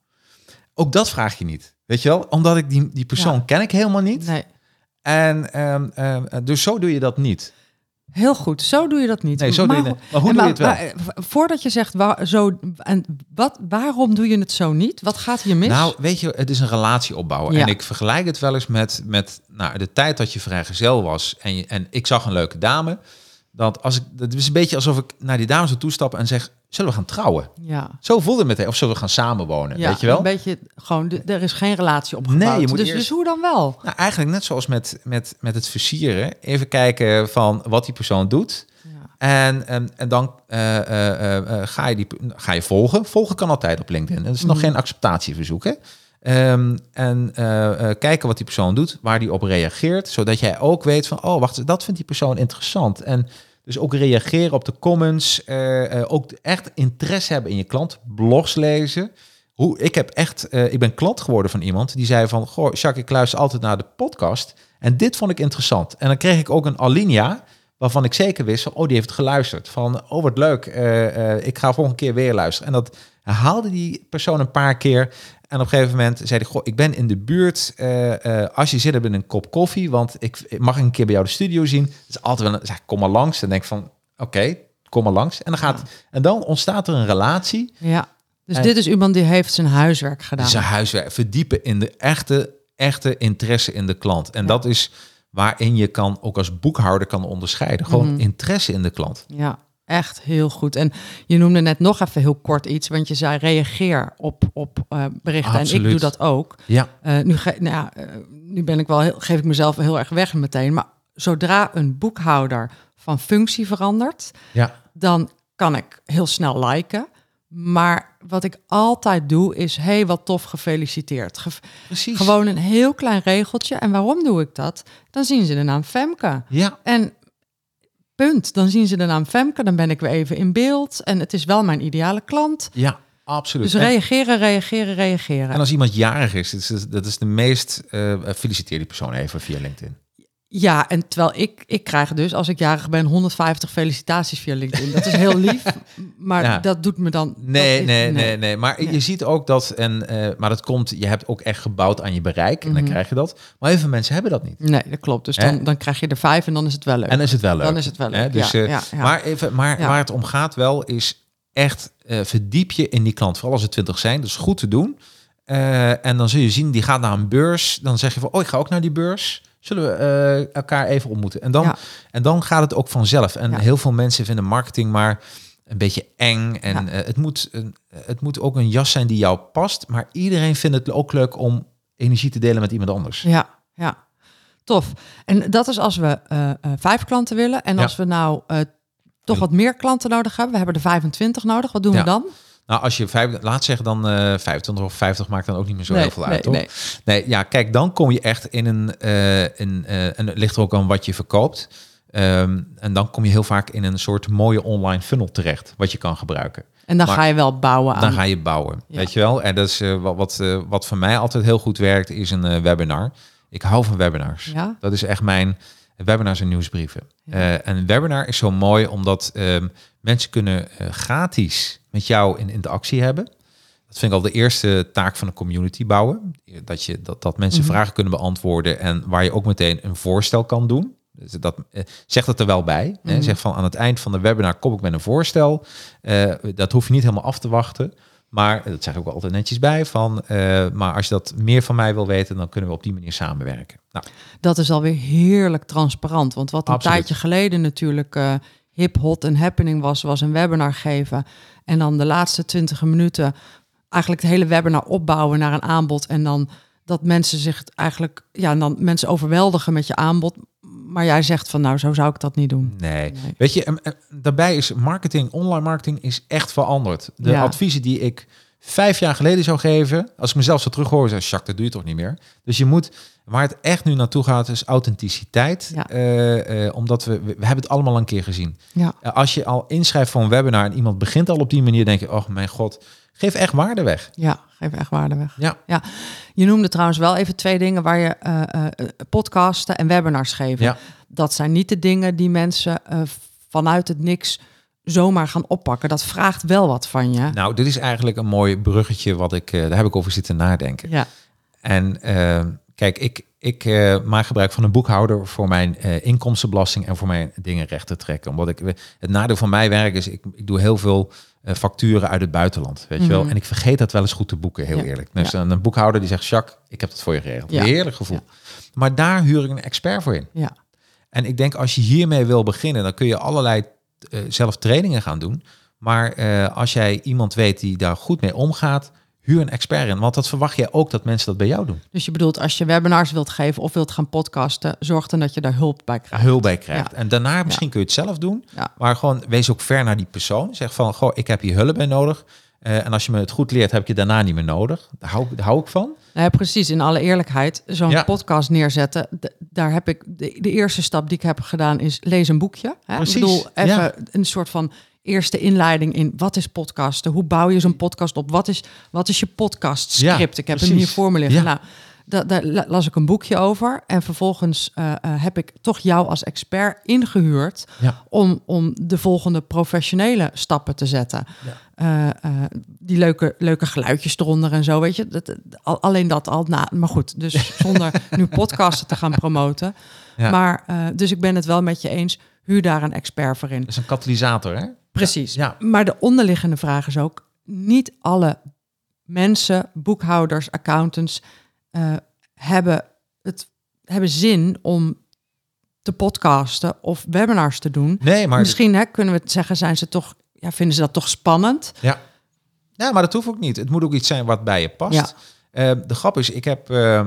Ook dat vraag je niet. Weet je wel? Omdat ik die, die persoon Ja. ken ik helemaal niet. Nee, En ehm, ehm, dus zo doe je dat niet. Heel goed. Zo doe je dat niet. Nee, zo doe je Maar het. Maar hoe doe je het wel? maar, voordat je zegt waar, zo en wat, waarom doe je het zo niet? Wat gaat hier mis? Nou, weet je, het is een relatie opbouwen. Ja. En ik vergelijk het wel eens met, met nou, de tijd dat je vrijgezel was. En, je, en ik zag een leuke dame. Dat als ik, het is een beetje alsof ik naar die dame zou toestappen en zeg, zullen we gaan trouwen? ja. Zo voelde het meteen. Of zullen we gaan samenwonen? ja, weet je wel? Een beetje gewoon, de- er is geen relatie opgebouwd. Nee, je moet dus, eerst- dus hoe dan wel? Nou, eigenlijk net zoals met, met, met het versieren. Even kijken van wat die persoon doet. Ja. En, en, en dan eh, eh, eh, ga, je die, ga je volgen. Volgen kan altijd op LinkedIn. Dat is nog Mhm. geen acceptatieverzoek. Hè? Ehm, en kijken wat die persoon doet, waar die op reageert. Zodat jij ook weet van, oh wacht, dat vindt die persoon interessant. En dus ook reageren op de comments. eh, eh, ook echt interesse hebben in je klant. Blogs lezen. Hoe, ik, heb echt, eh, ik ben klant geworden van iemand die zei van... Goh, Jacques, ik luister altijd naar de podcast. En dit vond ik interessant. En dan kreeg ik ook een alinea waarvan ik zeker wist van... Oh, die heeft geluisterd. Van, oh, wat leuk. ik ga volgende keer weer luisteren. En dat herhaalde die persoon een paar keer. En op een gegeven moment zei hij... Goh, ik ben in de buurt. eh, eh, als je zit, heb ik een kop koffie. Want ik, mag een keer bij jou de studio zien. Is altijd wel een... Zeg, kom maar langs. Dan denk ik van, oké, kom maar langs. En dan, gaat, en dan ontstaat er een relatie... Ja. Dus En- dit is iemand die heeft zijn huiswerk gedaan. zijn huiswerk verdiepen in de echte, echte interesse in de klant. En dat is waarin je kan ook als boekhouder kan onderscheiden. Gewoon Mhm. interesse in de klant. Ja, echt heel goed. En je noemde net nog even heel kort iets, want je zei reageer op, op eh, berichten. En ik doe dat ook. Ja, Eh, nu, ge- nou ja, eh, nu ben ik wel heel, geef ik mezelf heel erg weg meteen. Maar zodra een boekhouder van functie verandert, ja, dan kan ik heel snel liken. Maar wat ik altijd doe is, hey, wat tof, gefeliciteerd. Ge- precies. Gewoon een heel klein regeltje. En waarom doe ik dat? Dan zien ze de naam Femke. Ja, En punt, dan zien ze de naam Femke, dan ben ik weer even in beeld. En het is wel mijn ideale klant. ja, absoluut. Dus En- reageren, reageren, reageren. en als iemand jarig is, dat is, de meest... eh feliciteer die persoon even via LinkedIn. Ja, en terwijl ik, ik krijg dus, als ik jarig ben, 150 felicitaties via LinkedIn. Dat is heel lief, maar Ja. dat doet me dan... Nee, is- nee, nee, nee. Maar Nee. je ziet ook dat, en, eh, maar dat komt, je hebt ook echt gebouwd aan je bereik en dan Mhm. krijg je dat. Maar heel veel mensen hebben dat niet. Nee, dat klopt. Dus dan, dan krijg je er vijf en dan is het wel leuk. En is het wel leuk. Dan is het wel leuk, Dus, ja, eh, ja. Maar, even, maar waar het om gaat wel is echt eh, verdiep je in die klant. Vooral als er twintig zijn. Dat is goed te doen. En dan zul je zien, die gaat naar een beurs. Dan zeg je van, oh, ik ga ook naar die beurs. Zullen we eh, elkaar even ontmoeten? En dan, Ja. en dan gaat het ook vanzelf. En Ja. heel veel mensen vinden marketing maar een beetje eng. En Ja. eh, het, moet, een, het moet ook een jas zijn die jou past. Maar iedereen vindt het ook leuk om energie te delen met iemand anders. Ja, ja. Tof. En dat is als we eh, vijf klanten willen. En als we nou toch wat meer klanten nodig hebben. We hebben er 25 nodig. Wat doen we dan? Nou, als je vijf, laat zeggen dan eh 25 of 50 maakt dan ook niet meer zo heel veel uit, nee, toch? nee. Nee, ja, kijk, dan kom je echt in een, in, eh, en het ligt er ook aan wat je verkoopt. Ehm, en dan kom je heel vaak in een soort mooie online funnel terecht, wat je kan gebruiken. En dan Maar- ga je wel bouwen aan. Dan ga je bouwen, Ja. weet je wel? En dat is eh, wat, wat, eh, wat voor mij altijd heel goed werkt, is een webinar. Ik hou van webinars. Ja? Dat is echt mijn webinars en nieuwsbrieven. Ja. En een webinar is zo mooi omdat ehm, mensen kunnen eh, gratis met jou in interactie hebben. Dat vind ik al de eerste taak van een community bouwen. Dat, je, dat, dat mensen Mhm. vragen kunnen beantwoorden en waar je ook meteen een voorstel kan doen. Dus dat, eh, zeg dat er wel bij. Hè? Mhm. Zeg van aan het eind van de webinar kom ik met een voorstel. Eh, dat hoef je niet helemaal af te wachten. Maar dat zeg ik ook altijd netjes bij. Van, maar als je dat meer van mij wil weten, dan kunnen we op die manier samenwerken. Nou, Dat is alweer heerlijk transparant. Want wat een Absoluut. tijdje geleden natuurlijk hip, hot en happening was, was een webinar geven. En dan de laatste twintig minuten eigenlijk het hele webinar opbouwen naar een aanbod. En dan dat mensen zich eigenlijk, ja, en dan mensen overweldigen met je aanbod. Maar jij zegt van nou, zo zou ik dat niet doen. Nee. Nee. Weet je, daarbij is marketing, online marketing is echt veranderd. De Ja. adviezen die ik vijf jaar geleden zou geven, als ik mezelf zo terughoor, zeg Jacques, dat doe je toch niet meer. Dus je moet, waar het echt nu naartoe gaat, is authenticiteit. Ja. Eh, eh, omdat we, we, hebben het allemaal een keer gezien. Ja, Eh, als je al inschrijft voor een webinar en iemand begint al op die manier, denk je, oh mijn god, geef echt waarde weg. ja, geef echt waarde weg. Ja, Je noemde trouwens wel even twee dingen waar je podcasten en webinars geven. Ja. Dat zijn niet de dingen die mensen vanuit het niks zomaar gaan oppakken. Dat vraagt wel wat van je. nou, dit is eigenlijk een mooi bruggetje wat ik, eh, daar heb ik over zitten nadenken. Ja, En eh, kijk, ik, ik eh, maak gebruik van een boekhouder voor mijn inkomstenbelasting en voor mijn dingen recht te trekken. Omdat ik het nadeel van mijn werk is, ik, ik doe heel veel facturen uit het buitenland, weet je wel. Mhm. En ik vergeet dat wel eens goed te boeken, heel Ja. eerlijk. Dus dan een boekhouder die zegt, Jacques, ik heb dat voor je geregeld. Ja. Heerlijk gevoel. Maar daar huur ik een expert voor in. ja, En ik denk, als je hiermee wil beginnen, dan kun je allerlei eh, zelf trainingen gaan doen. Maar eh, als jij iemand weet die daar goed mee omgaat, huur een expert in. Want dat verwacht je ook dat mensen dat bij jou doen. Dus je bedoelt, als je webinars wilt geven of wilt gaan podcasten, zorg dan dat je daar hulp bij krijgt. Hulp bij krijgt. Ja. En daarna misschien kun je het zelf doen. Ja. Maar gewoon wees ook ver naar die persoon. Zeg van, goh, ik heb hier hulp bij nodig. Eh, en als je me het goed leert, heb ik je daarna niet meer nodig. Daar hou, daar hou ik van. Nou ja, precies. In alle eerlijkheid, zo'n Ja. podcast neerzetten, daar heb ik de, de eerste stap die ik heb gedaan is lees een boekje. Hè? Precies, Ik bedoel, even ja. een soort van eerste inleiding in wat is podcasten, hoe bouw je zo'n podcast op, wat is, wat is je podcast script. Ja, ik heb hem precies. hier voor me liggen. Ja. Nou, da- daar la- las ik een boekje over en vervolgens eh, eh, heb ik toch jou als expert ingehuurd Ja. om, om de volgende professionele stappen te zetten. Eh, eh, die leuke, leuke geluidjes eronder en zo, weet je. Dat, dat- al- alleen dat al. na maar goed, dus zonder nu podcasten te gaan promoten. Ja. Maar, eh, dus ik ben het wel met je eens. Huur daar een expert voor in. Dat is een katalysator, hè? Precies. Ja. Maar de onderliggende vraag is ook... niet alle mensen, boekhouders, accountants... hebben, het, hebben zin om te podcasten of webinars te doen. Nee, maar... Misschien hè, kunnen we het zeggen, zijn ze toch, ja, vinden ze dat toch spannend? Ja. ja, maar dat hoeft ook niet. Het moet ook iets zijn wat bij je past. Ja. Eh, de grap is, ik heb, eh,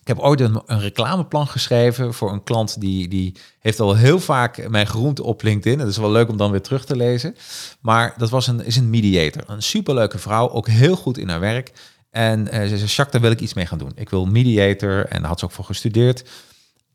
ik heb ooit een, een reclameplan geschreven voor een klant die, die heeft al heel vaak mijn groente op LinkedIn. Dat is wel leuk om dan weer terug te lezen. Maar dat was een, is een mediator. Een superleuke vrouw, ook heel goed in haar werk. En eh, ze zei, Jacques, daar wil ik iets mee gaan doen. Ik wil mediator en daar had ze ook voor gestudeerd.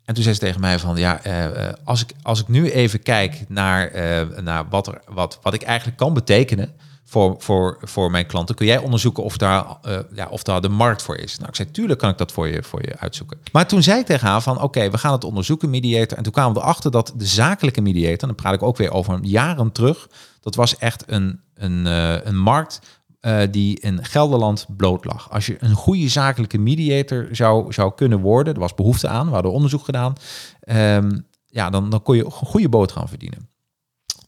En toen zei ze tegen mij van, ja, eh, eh, als, ik, als ik nu even kijk naar, eh, naar wat, er, wat, wat ik eigenlijk kan betekenen voor, voor, voor mijn klanten, kun jij onderzoeken of daar, ja, of daar de markt voor is. Nou, ik zei, tuurlijk kan ik dat voor je, voor je uitzoeken. Maar toen zei ik tegen haar van, oké, we gaan het onderzoeken, mediator. En toen kwamen we erachter dat de zakelijke mediator, dan praat ik ook weer over jaren terug, dat was echt een, een, een markt eh, die in Gelderland bloot lag. Als je een goede zakelijke mediator zou, zou kunnen worden, er was behoefte aan, we hadden onderzoek gedaan, ehm, ja, dan, dan kon je een goede boot gaan verdienen.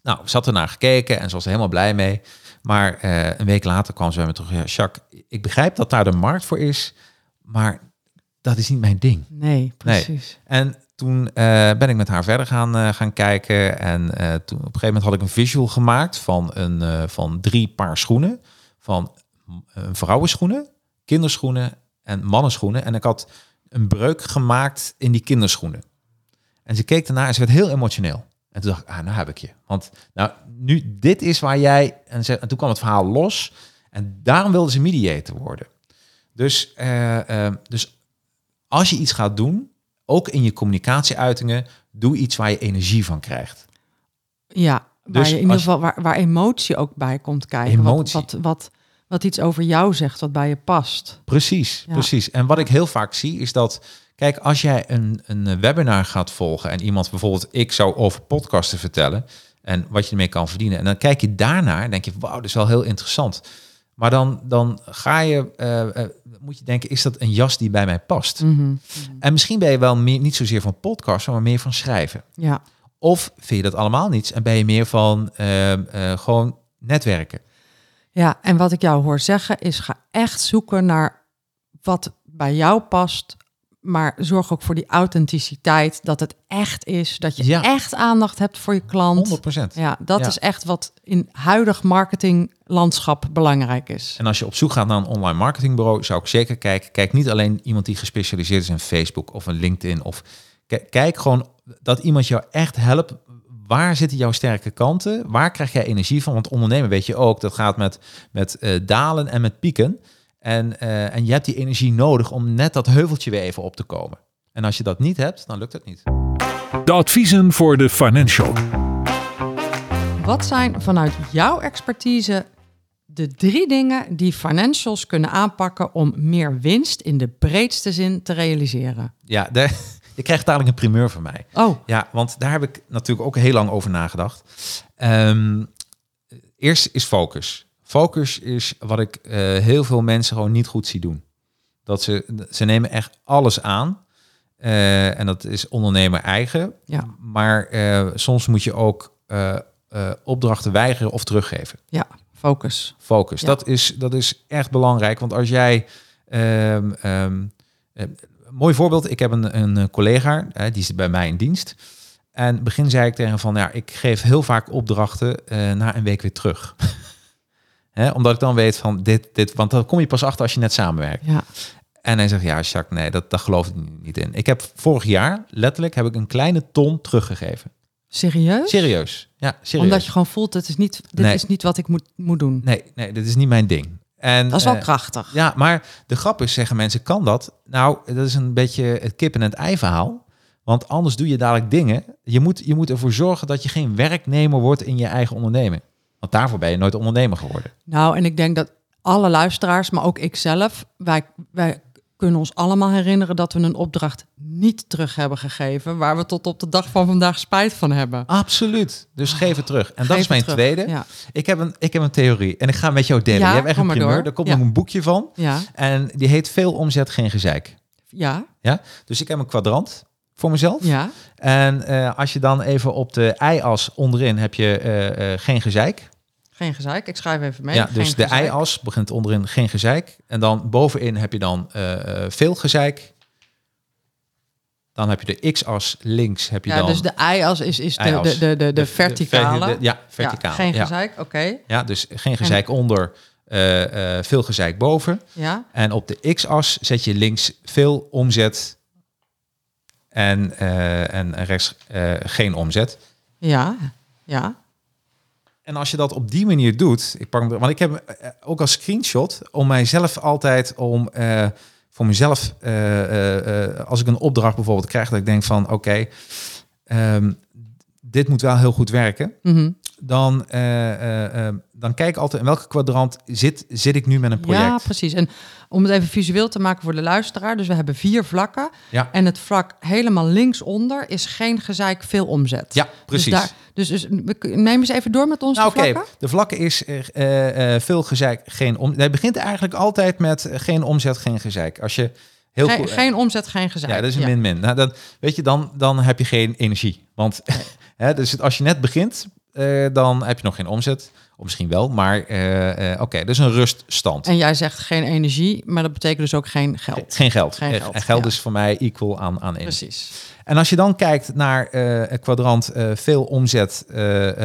Nou, ze had ernaar gekeken en ze was er helemaal blij mee. Maar eh, een week later kwam ze bij me terug. Ja, Jacques, ik begrijp dat daar de markt voor is, maar dat is niet mijn ding. Nee, precies. En toen eh, ben ik met haar verder gaan, gaan kijken. En toen op een gegeven moment had ik een visual gemaakt van, een, van drie paar schoenen. Van een vrouwenschoenen, kinderschoenen en mannenschoenen. En ik had een breuk gemaakt in die kinderschoenen. En ze keek ernaar en ze werd heel emotioneel. En toen dacht ik, ah, nou heb ik je. Want nou, nu, dit is waar jij... En, toen kwam het verhaal los. En daarom wilde ze mediator worden. Dus, eh, eh, dus als je iets gaat doen, ook in je communicatieuitingen, doe iets waar je energie van krijgt. Ja, Dus je in ieder geval waar, waar emotie ook bij komt kijken. Wat, Emotie. wat, wat, wat iets over jou zegt, wat bij je past. Precies, Ja. precies. En wat ik heel vaak zie is dat, kijk, als jij een, een webinar gaat volgen en iemand bijvoorbeeld, ik zou over podcasten vertellen en wat je ermee kan verdienen. En dan kijk je daarnaar en denk je, wauw, dat is wel heel interessant. Maar dan, dan ga je, eh, eh, moet je denken, is dat een jas die bij mij past? Mhm. En misschien ben je wel meer, niet zozeer van podcasten, maar meer van schrijven. Ja, Of vind je dat allemaal niets en ben je meer van eh, eh, gewoon netwerken? Ja, en wat ik jou hoor zeggen is ga echt zoeken naar wat bij jou past. Maar zorg ook voor die authenticiteit, dat het echt is, dat je Ja. echt aandacht hebt voor je klant. 100%. Ja, dat Ja. is echt wat in huidig marketinglandschap belangrijk is. En als je op zoek gaat naar een online marketingbureau, zou ik zeker kijken. Kijk niet alleen iemand die gespecialiseerd is in Facebook of een LinkedIn. Of kijk gewoon dat iemand jou echt helpt. Waar zitten jouw sterke kanten? Waar krijg jij energie van? Want ondernemen weet je ook, dat gaat met, met eh, dalen en met pieken. En, eh, en je hebt die energie nodig om net dat heuveltje weer even op te komen. En als je dat niet hebt, dan lukt het niet. De adviezen voor de financial. Wat zijn vanuit jouw expertise de drie dingen die financials kunnen aanpakken om meer winst in de breedste zin te realiseren? Ja, de, je krijgt dadelijk een primeur van mij. Oh, Ja, want daar heb ik natuurlijk ook heel lang over nagedacht. Ehm, eerst is focus. Focus is wat ik eh, heel veel mensen gewoon niet goed zie doen. Dat ze, ze nemen echt alles aan. Eh, en dat is ondernemer eigen. Ja. Maar eh, soms moet je ook opdrachten weigeren of teruggeven. ja, focus. Focus. Ja. Dat, is, dat is echt belangrijk. Want als jij. ehm, ehm, eh, mooi voorbeeld. Ik heb een, een collega, hè, die zit bij mij in dienst. En begin zei ik tegen hem van, ja, ik geef heel vaak opdrachten eh, na een week weer terug. Hè, omdat ik dan weet van dit, dit, want dan kom je pas achter als je net samenwerkt. Ja. En hij zegt, ja, Jacques, nee, dat, daar geloof ik niet in. Ik heb vorig jaar, letterlijk, heb ik een kleine ton teruggegeven. Serieus? Serieus. Ja, serieus. Omdat je gewoon voelt, het is niet, dit Nee. is niet wat ik moet, moet doen. Nee, nee, dit is niet mijn ding. En, Dat is wel eh, krachtig. Ja, maar de grap is, zeggen mensen, kan dat? Nou, dat is een beetje het kip en het ei verhaal. Want anders doe je dadelijk dingen. Je moet, je moet ervoor zorgen dat je geen werknemer wordt in je eigen onderneming. Want daarvoor ben je nooit ondernemer geworden. Nou, en ik denk dat alle luisteraars, maar ook ik zelf, wij, wij kunnen ons allemaal herinneren dat we een opdracht niet terug hebben gegeven, waar we tot op de dag van vandaag spijt van hebben. Absoluut. Dus geef het terug. En dat is mijn terug. tweede. Ja. Ik, heb een, ik heb een theorie en ik ga met jou delen. Ja, je hebt echt kom een primeur. door. Er komt Ja. nog een boekje van. Ja, En die heet Veel omzet, geen gezeik. ja, Ja? Dus ik heb een kwadrant voor mezelf. ja. En eh, als je dan even op de y-as onderin heb je eh, eh, geen gezeik. Geen gezeik. Ik schrijf even mee. ja, Geen dus de y-as begint onderin geen gezeik. En dan bovenin heb je dan eh, eh, veel gezeik. Dan heb je de x-as links heb je Ja, dan... dus de y-as is, is de, de, de, de, de verticale. de- ja, verticale. Ja, geen ja. gezeik, oké. Ja, dus geen gezeik onder, eh, veel gezeik boven. Ja, En op de x-as zet je links veel omzet en, en rechts geen omzet. ja, ja. En als je dat op die manier doet, ik pak hem, want ik heb hem, eh, ook als screenshot om mijzelf altijd om eh, voor mezelf, eh, eh, eh, als ik een opdracht bijvoorbeeld krijg, dat ik denk van oké, ehm, dit moet wel heel goed werken. Mhm. Dan, eh, dan kijk altijd in welke kwadrant zit, zit ik nu met een project. Ja, precies. En om het even visueel te maken voor de luisteraar. Dus we hebben vier vlakken. Ja. En het vlak helemaal linksonder is geen gezeik, veel omzet. Ja, precies. Dus, daar, dus, dus neem eens even door met onze Nou, oké. vlakken. De vlakken is veel gezeik, geen om. Hij begint eigenlijk altijd met geen omzet, geen gezeik. Als je heel Geen, geen omzet, geen gezeik. ja, dat is een min-min. Nou, dan, weet je, dan, dan heb je geen energie. Want hè, dus als je net begint, eh, dan heb je nog geen omzet. Of misschien wel, maar eh, eh, oké, dus een ruststand. En jij zegt geen energie, maar dat betekent dus ook geen geld. Geen geld. Geen geld, en geld ja. is voor mij equal aan, aan energie. Precies. En als je dan kijkt naar het kwadrant veel omzet,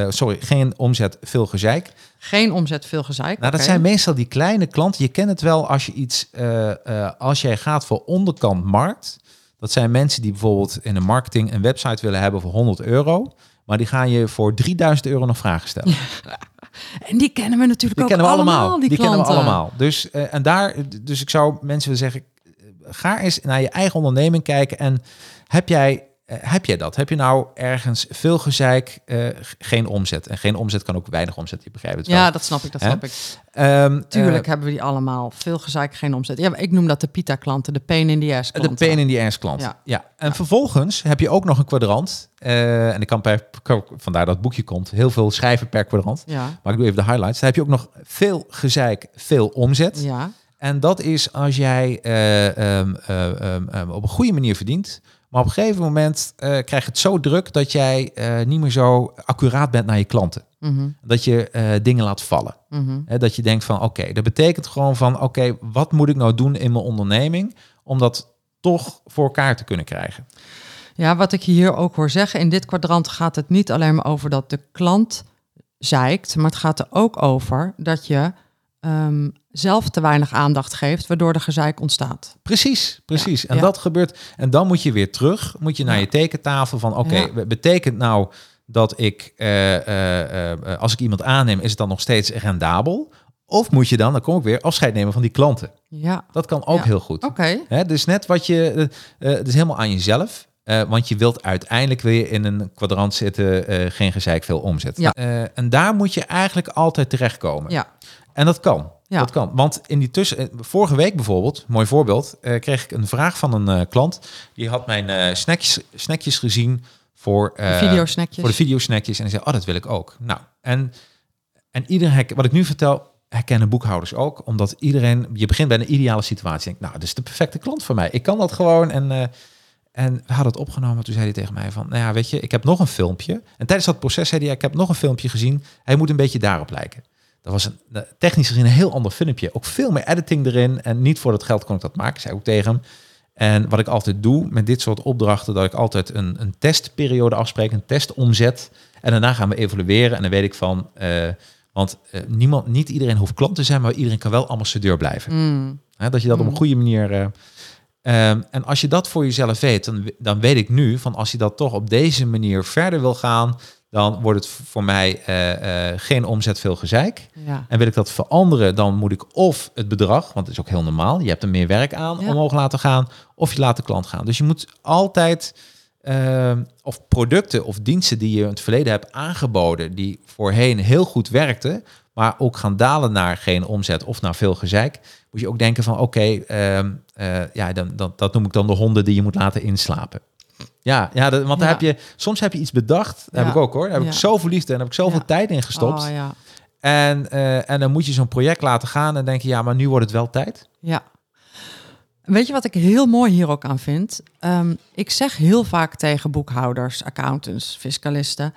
sorry, geen omzet, veel gezeik. Geen omzet, veel gezeik. Nou, dat zijn meestal die kleine klanten. Je kent het wel als je iets, eh, eh, als jij gaat voor onderkant markt. Dat zijn mensen die bijvoorbeeld in de marketing een website willen hebben voor 100 euro. Maar die gaan je voor 3000 euro nog vragen stellen. En die kennen we natuurlijk Die ook kennen we allemaal. allemaal, Die, die, kennen we allemaal. Dus, eh, en daar, dus ik zou mensen willen zeggen, ga eens naar je eigen onderneming kijken. En heb jij, heb jij dat? Heb je nou ergens veel gezeik, eh, geen omzet? En geen omzet kan ook weinig omzet, je begrijpt het wel. Ja, dat snap ik, dat snap ik. Ehm, Tuurlijk eh, hebben we die allemaal. Veel gezeik, geen omzet. Ja, ik noem dat de pita-klanten, de pain in the ass De klanten. pain in the ass klant. Ja. Ja. En vervolgens heb je ook nog een kwadrant. eh, en ik kan per, vandaar dat het boekje komt. Heel veel schrijven per kwadrant. Ja, Maar ik doe even de highlights. Dan heb je ook nog veel gezeik, veel omzet. ja. En dat is als jij eh, ehm, eh, ehm, ehm, op een goede manier verdient. Maar op een gegeven moment eh, krijg je het zo druk dat jij eh, niet meer zo accuraat bent naar je klanten. Mhm, Dat je dingen laat vallen. mhm. Dat je denkt van oké, dat betekent gewoon van oké, wat moet ik nou doen in mijn onderneming om dat toch voor elkaar te kunnen krijgen? Ja, wat ik hier ook hoor zeggen, in dit kwadrant gaat het niet alleen maar over dat de klant zeikt, maar het gaat er ook over dat je ehm, zelf te weinig aandacht geeft, waardoor de gezeik ontstaat. Precies, precies. Ja, en ja. dat gebeurt. En dan moet je weer terug, moet je naar Ja. je tekentafel van oké, Ja. betekent nou dat ik, eh, eh, eh, als ik iemand aanneem, is het dan nog steeds rendabel? Of moet je dan, dan kom ik weer, afscheid nemen van die klanten? Ja, Dat kan ook heel goed. oké. Hè, dus net wat je, het is helemaal aan jezelf. Want je wilt uiteindelijk je in een kwadrant zitten, geen gezeik, veel omzet. Ja. En daar moet je eigenlijk altijd terechtkomen. Ja, En dat kan. Ja. Dat kan. Want in die tussen, eh, vorige week bijvoorbeeld, mooi voorbeeld, eh, kreeg ik een vraag van een eh, klant. Die had mijn eh snackjes, snackjes gezien voor, eh, videosnackjes. voor de videosnackjes. En die zei, oh, dat wil ik ook. Nou, en, en iedereen, wat ik nu vertel, herkennen boekhouders ook. Omdat iedereen, je begint bij een ideale situatie. Denk, nou, dat is de perfecte klant voor mij. Ik kan dat gewoon. En, eh, en we hadden het opgenomen. Toen zei hij tegen mij van, nou ja, weet je, ik heb nog een filmpje. En tijdens dat proces zei hij, ik heb nog een filmpje gezien. Hij moet een beetje daarop lijken. Dat was een, eh, technisch gezien een heel ander filmpje. Ook veel meer editing erin. En niet voor dat geld kon ik dat maken, zei ik ook tegen hem. En wat ik altijd doe met dit soort opdrachten, dat ik altijd een, een testperiode afspreek, een testomzet. En daarna gaan we evalueren. En dan weet ik van, eh, Want eh, niemand, niet iedereen hoeft klant te zijn, maar iedereen kan wel ambassadeur blijven. Mm. Dat je dat op een goede manier. eh, ehm, en als je dat voor jezelf weet, dan, dan weet ik nu van als je dat toch op deze manier verder wil gaan, dan wordt het voor mij eh, eh, geen omzet, veel gezeik. Ja. En wil ik dat veranderen, dan moet ik of het bedrag, want het is ook heel normaal, je hebt er meer werk aan, Ja. omhoog laten gaan, of je laat de klant gaan. Dus je moet altijd, ehm, of producten of diensten die je in het verleden hebt aangeboden, die voorheen heel goed werkten, maar ook gaan dalen naar geen omzet of naar veel gezeik, moet je ook denken van oké, ehm, eh, ja, dan, dan, dat noem ik dan de honden die je moet laten inslapen. Ja, ja dat, want daar Ja. heb je, soms heb je iets bedacht, dat heb ik ook hoor, daar heb ik zoveel liefde en heb ik zoveel tijd in gestopt. Oh, ja. En, eh, en dan moet je zo'n project laten gaan en denk je, ja, maar nu wordt het wel tijd. Ja. Weet je wat ik heel mooi hier ook aan vind? Ehm, ik zeg heel vaak tegen boekhouders, accountants, fiscalisten: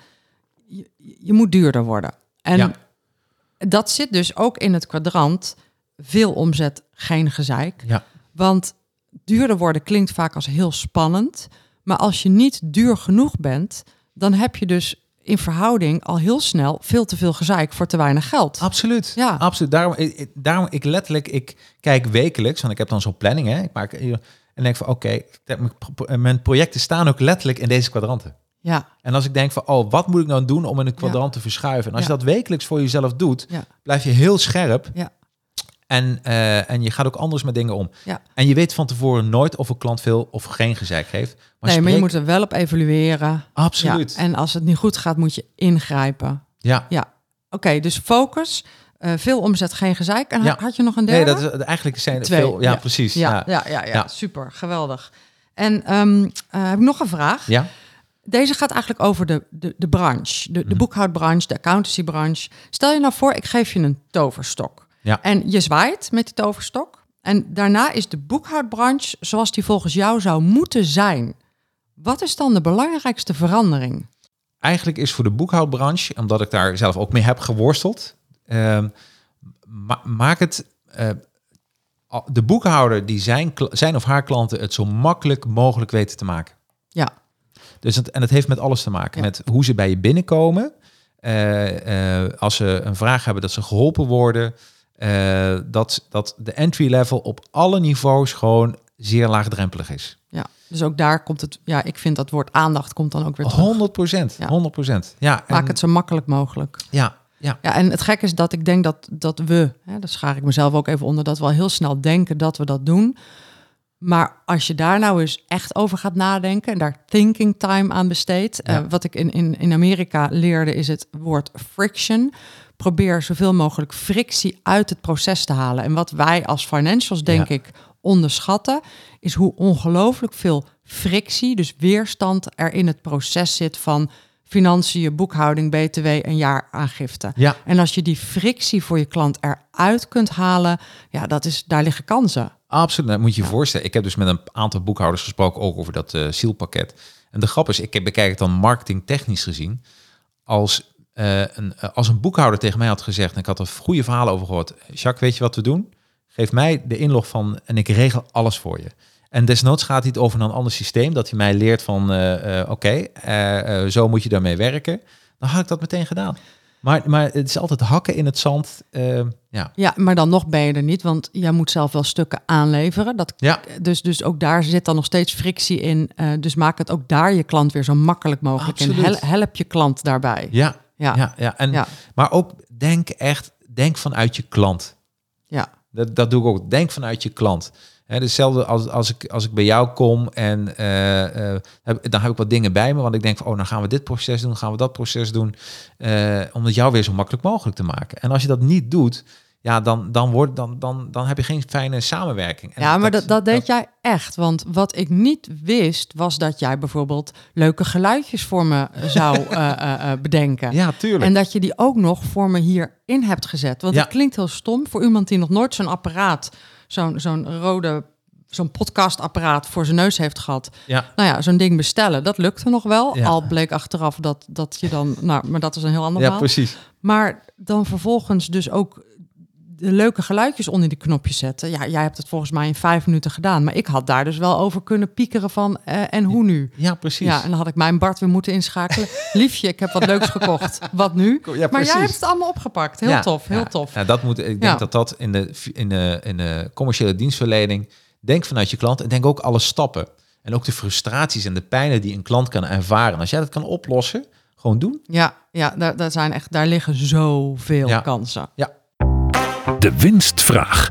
je, je moet duurder worden. En Ja. dat zit dus ook in het kwadrant veel omzet, geen gezeik. Ja. Want duurder worden klinkt vaak als heel spannend. Maar als je niet duur genoeg bent, dan heb je dus in verhouding al heel snel veel te veel gezeik voor te weinig geld. Absoluut. Ja. Absoluut. Daarom, ik, daarom, ik letterlijk, ik kijk wekelijks, want ik heb dan zo'n planning, hè. Ik maak en denk van, oké, mijn pro- mijn projecten staan ook letterlijk in deze kwadranten. Ja, En als ik denk van, oh, wat moet ik nou doen om in een kwadrant te verschuiven? En als Ja. je dat wekelijks voor jezelf doet, ja, blijf je heel scherp. ja, En, eh, en je gaat ook anders met dingen om. ja. En je weet van tevoren nooit of een klant veel of geen gezeik heeft. Maar nee, maar je moet er wel op evalueren. Absoluut. Ja, en als het niet goed gaat, moet je ingrijpen. Ja. Ja, oké, dus focus, eh, veel omzet, geen gezeik. En Ja. had je nog een Nee, derde? dat is eigenlijk zijn Twee, veel. Ja, precies. ja, Ja. ja, ja, ja, Ja. super, geweldig. En ehm, eh, heb ik nog een vraag? ja. Deze gaat eigenlijk over de, de, de branche, de, de Mhm. boekhoudbranche, de accountancybranche. Stel je nou voor, ik geef je een toverstok. Ja. En je zwaait met die toverstok. En daarna is de boekhoudbranche zoals die volgens jou zou moeten zijn. Wat is dan de belangrijkste verandering? eigenlijk is voor de boekhoudbranche, omdat ik daar zelf ook mee heb geworsteld, ehm, ma- maak het eh, de boekhouder die zijn, zijn of haar klanten het zo makkelijk mogelijk weten te maken. Ja, Dus het, en het heeft met alles te maken. Ja. Met hoe ze bij je binnenkomen. Eh, eh, als ze een vraag hebben, dat ze geholpen worden. Eh, dat, dat de entry level op alle niveaus gewoon zeer laagdrempelig is. ja. Dus ook daar komt het, ja, ik vind dat woord aandacht komt dan ook weer terug. 100 procent. Ja. 100 procent. Ja, Maak en- het zo makkelijk mogelijk. ja, ja. Ja, en het gekke is dat ik denk dat, dat we, hè, daar schaar ik mezelf ook even onder, dat we al heel snel denken dat we dat doen. Maar als je daar nou eens echt over gaat nadenken en daar thinking time aan besteedt. Ja. eh, wat ik in, in, in Amerika leerde is het woord friction. Probeer zoveel mogelijk frictie uit het proces te halen. En wat wij als financials, denk Ja. ik, onderschatten, is hoe ongelooflijk veel frictie, dus weerstand er in het proces zit van financiën, boekhouding, btw en jaaraangifte. Ja, En als je die frictie voor je klant eruit kunt halen, ja, dat is, daar liggen kansen. Absoluut, dat moet je je voorstellen. Ik heb dus met een aantal boekhouders gesproken ook over dat eh zielpakket. En de grap is, ik bekijk het dan marketingtechnisch gezien. Als, eh, een, eh, als een boekhouder tegen mij had gezegd, en ik had er goede verhalen over gehoord. Jacques, weet je wat we doen? Geef mij de inlog van en ik regel alles voor je. En desnoods gaat hij het over een ander systeem, dat hij mij leert van, eh, oké, zo moet je daarmee werken. Dan had ik dat meteen gedaan. Maar, maar het is altijd hakken in het zand. ja. Ja, maar dan nog ben je er niet, want jij moet zelf wel stukken aanleveren. Dat, Ja. dus, dus ook daar zit dan nog steeds frictie in. Dus maak het ook daar je klant weer zo makkelijk mogelijk. Absoluut. Hel- help je klant daarbij. Ja, Ja, ja, ja. En, Ja. Maar ook denk echt, denk vanuit je klant. ja. Dat, dat doe ik ook. Denk vanuit je klant. Hetzelfde als, als, ik, als ik bij jou kom en eh, eh, heb, dan heb ik wat dingen bij me. Want ik denk van, oh, dan gaan we dit proces doen, gaan we dat proces doen. eh, om het jou weer zo makkelijk mogelijk te maken. En als je dat niet doet, ja, dan, dan, wordt, dan, dan, dan heb je geen fijne samenwerking. En Ja, maar dat, dat deed jij echt. Want wat ik niet wist, was dat jij bijvoorbeeld leuke geluidjes voor me zou eh, eh, eh, bedenken. Ja, tuurlijk. En dat je die ook nog voor me hierin hebt gezet. Want Ja. het klinkt heel stom voor iemand die nog nooit zo'n apparaat, zo'n zo'n rode, zo'n podcastapparaat voor zijn neus heeft gehad. ja, Nou ja, zo'n ding bestellen, dat lukte nog wel. Ja. Al bleek achteraf dat, dat je dan, nou, maar dat is een heel ander ja, verhaal. precies. Maar dan vervolgens dus ook de leuke geluidjes onder die knopjes zetten. Ja, jij hebt het volgens mij in vijf minuten gedaan. Maar ik had daar dus wel over kunnen piekeren van eh, en hoe nu? Ja, precies. Ja, en dan had ik mijn Bart weer moeten inschakelen. Liefje, ik heb wat leuks gekocht. Wat nu? Ja, maar jij hebt het allemaal opgepakt. Heel Ja, tof, heel ja. tof. Ja, dat moet, ik denk Ja. dat dat in de, in, de, in de commerciële dienstverlening, denk vanuit je klant en denk ook alle stappen. En ook de frustraties en de pijnen die een klant kan ervaren. Als jij dat kan oplossen, gewoon doen. Ja, ja daar, daar, zijn echt, daar liggen zoveel Ja. De winstvraag.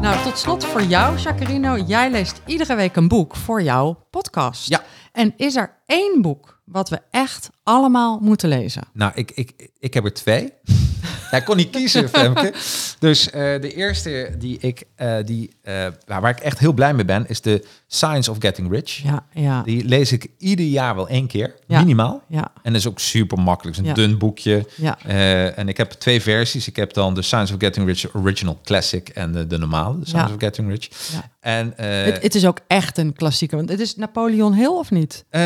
Nou, tot slot voor jou, Jacarino. Jij leest iedere week een boek voor jouw podcast. Ja. En is er één boek wat we echt allemaal moeten lezen? Nou, ik, ik, ik heb er twee. Hij kon niet kiezen, Femke. Dus eh, de eerste die ik, eh, die, eh, waar waar ik echt heel blij mee ben, is de Science of Getting Rich. Ja, ja, Die lees ik ieder jaar wel één keer, Ja. minimaal. ja, En dat is ook super makkelijk. Het is een Ja. dun boekje. ja. Eh, en ik heb twee versies. Ik heb dan de Science of Getting Rich Original Classic en de, de normale, de Science Ja. of Getting Rich. Ja. En eh, Het, het is ook echt een klassieker. Want het is Napoleon Hill of niet? eh,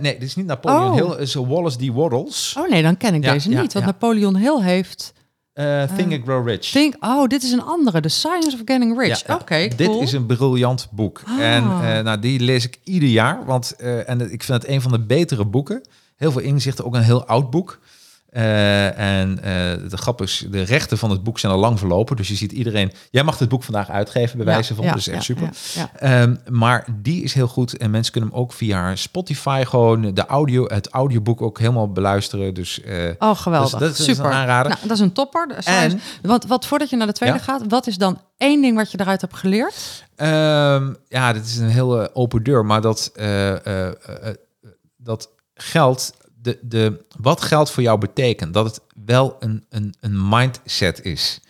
nee, dit is niet Napoleon Oh. Hill, het is Wallace D. Waddles. Oh nee, dan ken ik deze niet. Want. Napoleon Hill heeft... Eh, Think and Grow Rich. Think, oh, dit is een andere. The Science of Getting Rich. Ja. Oké, Dit cool. is een briljant boek. Ah. En eh, nou, die lees ik ieder jaar. Want eh, en ik vind het een van de betere boeken. Heel veel inzichten, ook een heel oud boek. Eh, en eh, de grap is, de rechten van het boek zijn al lang verlopen. Dus je ziet iedereen... Jij mag het boek vandaag uitgeven, bij wijze van. ja, dus echt super. ja. Ehm, maar die is heel goed. En mensen kunnen hem ook via Spotify gewoon... De audio, het audioboek ook helemaal beluisteren. Dus eh, Oh, geweldig. Dus dat is Super. een aanrader. Nou, dat is een topper. Science- wat, wat voordat je naar de tweede gaat, wat is dan één ding wat je eruit hebt geleerd? Ehm, ja, dit is een hele open deur, maar dat, dat geld, de, de, wat geld voor jou betekent, dat het wel een, een, een mindset is.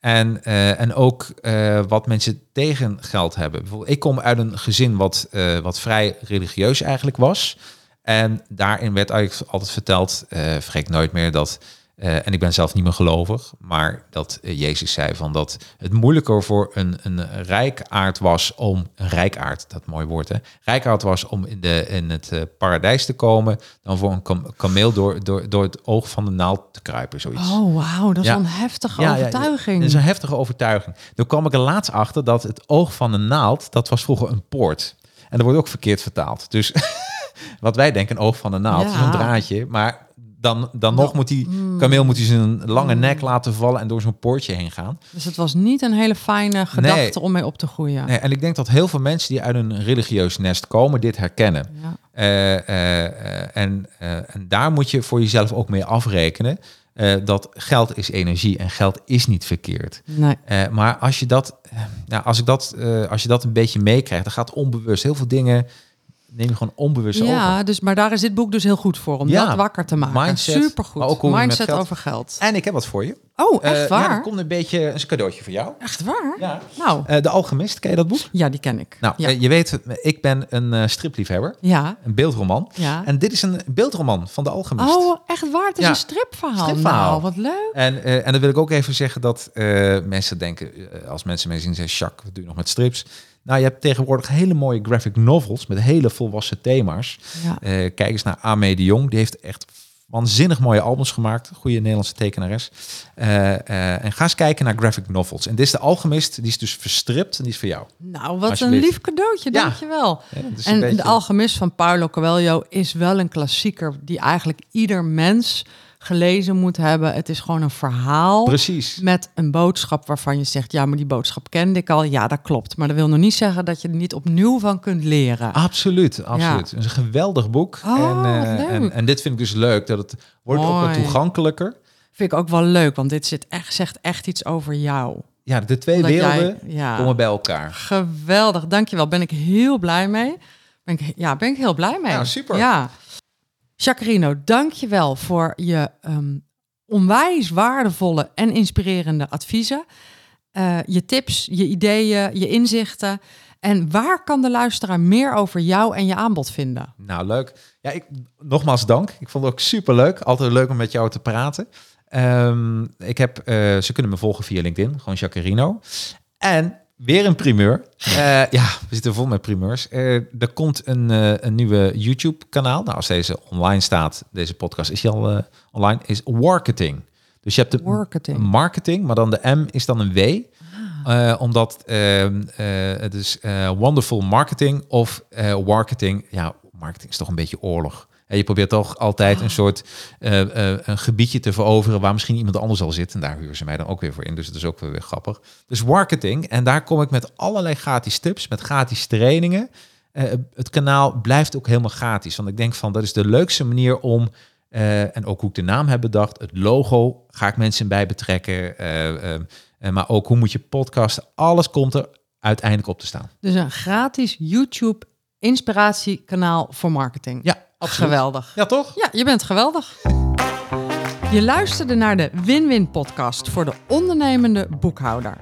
En, eh, en ook eh, wat mensen tegen geld hebben. Bijvoorbeeld, ik kom uit een gezin wat, eh, wat vrij religieus eigenlijk was. En daarin werd eigenlijk altijd verteld, vergeet ik nooit meer, dat... eh, en ik ben zelf niet meer gelovig, maar dat eh, Jezus zei van dat het moeilijker voor een, een rijkaard was om, een rijkaard, dat mooi woord hè, rijkaard was om in, de, in het eh, paradijs te komen, dan voor een kam- kameel door, door, door het oog van de naald te kruipen, zoiets. Oh, wauw, dat is Ja. een heftige Ja, ja, overtuiging. Dat is een heftige overtuiging. Toen kwam ik er laatst achter dat het oog van de naald, dat was vroeger een poort. En dat wordt ook verkeerd vertaald. Dus wat wij denken, een oog van de naald, Ja. zo'n draadje. Maar dan, dan nog moet die kameel moet hij zijn lange nek laten vallen en door zo'n poortje heen gaan. Dus het was niet een hele fijne gedachte om mee op te groeien. Nee, en ik denk dat heel veel mensen die uit een religieus nest komen, dit herkennen. Ja. Eh, eh, eh, en, en daar moet je voor jezelf ook mee afrekenen. dat geld is energie en geld is niet verkeerd. Nee. Maar als je dat, nou, als ik dat, als je dat een beetje meekrijgt, dan gaat onbewust heel veel dingen neem je gewoon onbewust Ja, over. dus, maar daar is dit boek dus heel goed voor, om Ja. dat wakker te maken. Mindset, Supergoed. maar ook Mindset geld- over geld. En ik heb wat voor je. Oh, echt Eh, Ja, waar? er komt een beetje een cadeautje voor jou. Echt waar? Ja. Nou, Eh, de Alchemist, ken je dat boek? ja, die ken ik. Nou, ja. eh, je weet, ik ben een stripliefhebber, ja. een beeldroman. ja. En dit is een beeldroman van de Alchemist. Oh, echt waar? Het is Ja. een stripverhaal. Stripverhaal. Nou, wat leuk. En, en dan wil ik ook even zeggen dat mensen denken, als mensen mij zien zeggen, Jacques, wat doe je nog met strips? Nou, je hebt tegenwoordig hele mooie graphic novels met hele volwassen thema's. Ja. Eh, kijk eens naar Amé de Jong, die heeft echt waanzinnig mooie albums gemaakt. Goede Nederlandse tekenares. Eh, eh, en ga eens kijken naar graphic novels. En dit is de Alchemist, die is dus verstript en die is voor jou. Nou, wat een lief cadeautje, Ja. dankjewel. Ja, En beetje- De Alchemist van Paulo Coelho is wel een klassieker die eigenlijk ieder mens gelezen moet hebben. Het is gewoon een verhaal Precies. met een boodschap waarvan je zegt, ja, maar die boodschap kende ik al. Ja, dat klopt. Maar dat wil nog niet zeggen dat je er niet opnieuw van kunt leren. Absoluut, absoluut. Het is een geweldig boek. Oh, en, eh, en, en dit vind ik dus leuk, dat het wordt ook wat toegankelijker. Vind ik ook wel leuk, want dit zit echt, zegt echt iets over jou. Ja, de twee Omdat jij- werelden ja. komen bij elkaar. Geweldig, dankjewel. Ben ik heel blij mee. Ben ik, ja, ben ik heel blij mee. Nou, super. Ja. Jacarino, dankjewel voor je ehm, onwijs waardevolle en inspirerende adviezen. Eh, je tips, je ideeën, je inzichten. En waar kan de luisteraar meer over jou en je aanbod vinden? Nou, leuk. Ja, ik, nogmaals dank. Ik vond het ook super leuk. Altijd leuk om met jou te praten. Ehm, ik heb, eh, ze kunnen me volgen via LinkedIn, gewoon Jacarino. En weer een primeur. Eh, ja, we zitten vol met primeurs. Eh, er komt een, eh, een nieuwe YouTube-kanaal. Nou, als deze online staat, deze podcast is al eh, online, is Marketing. Dus je hebt de Marketing. marketing, maar dan de M is dan een W. Eh, omdat ehm, eh, het is eh, wonderful marketing of eh marketing. Ja, marketing is toch een beetje oorlog. En je probeert toch altijd een soort eh, eh, een gebiedje te veroveren waar misschien iemand anders al zit. En daar huren ze mij dan ook weer voor in. Dus dat is ook weer, weer grappig. Dus marketing. En daar kom ik met allerlei gratis tips, met gratis trainingen. Eh, het kanaal blijft ook helemaal gratis. Want ik denk van dat is de leukste manier om. en ook hoe ik de naam heb bedacht. Het logo ga ik mensen bij betrekken. eh, eh, eh, maar ook hoe moet je podcasten. Alles komt er uiteindelijk op te staan. Dus een gratis YouTube inspiratiekanaal voor marketing. Ja, absoluut. Geweldig. Ja, toch? Ja, je bent geweldig. Je luisterde naar de Win-Win podcast voor de ondernemende boekhouder.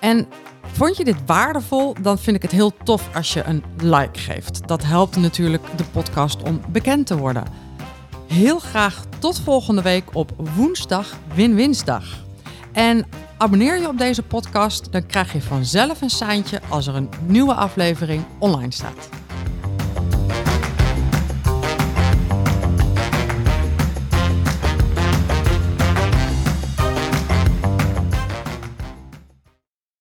En vond je dit waardevol, dan vind ik het heel tof als je een like geeft. Dat helpt natuurlijk de podcast om bekend te worden. Heel graag tot volgende week op woensdag Win-Winsdag. En abonneer je op deze podcast, dan krijg je vanzelf een seintje als er een nieuwe aflevering online staat.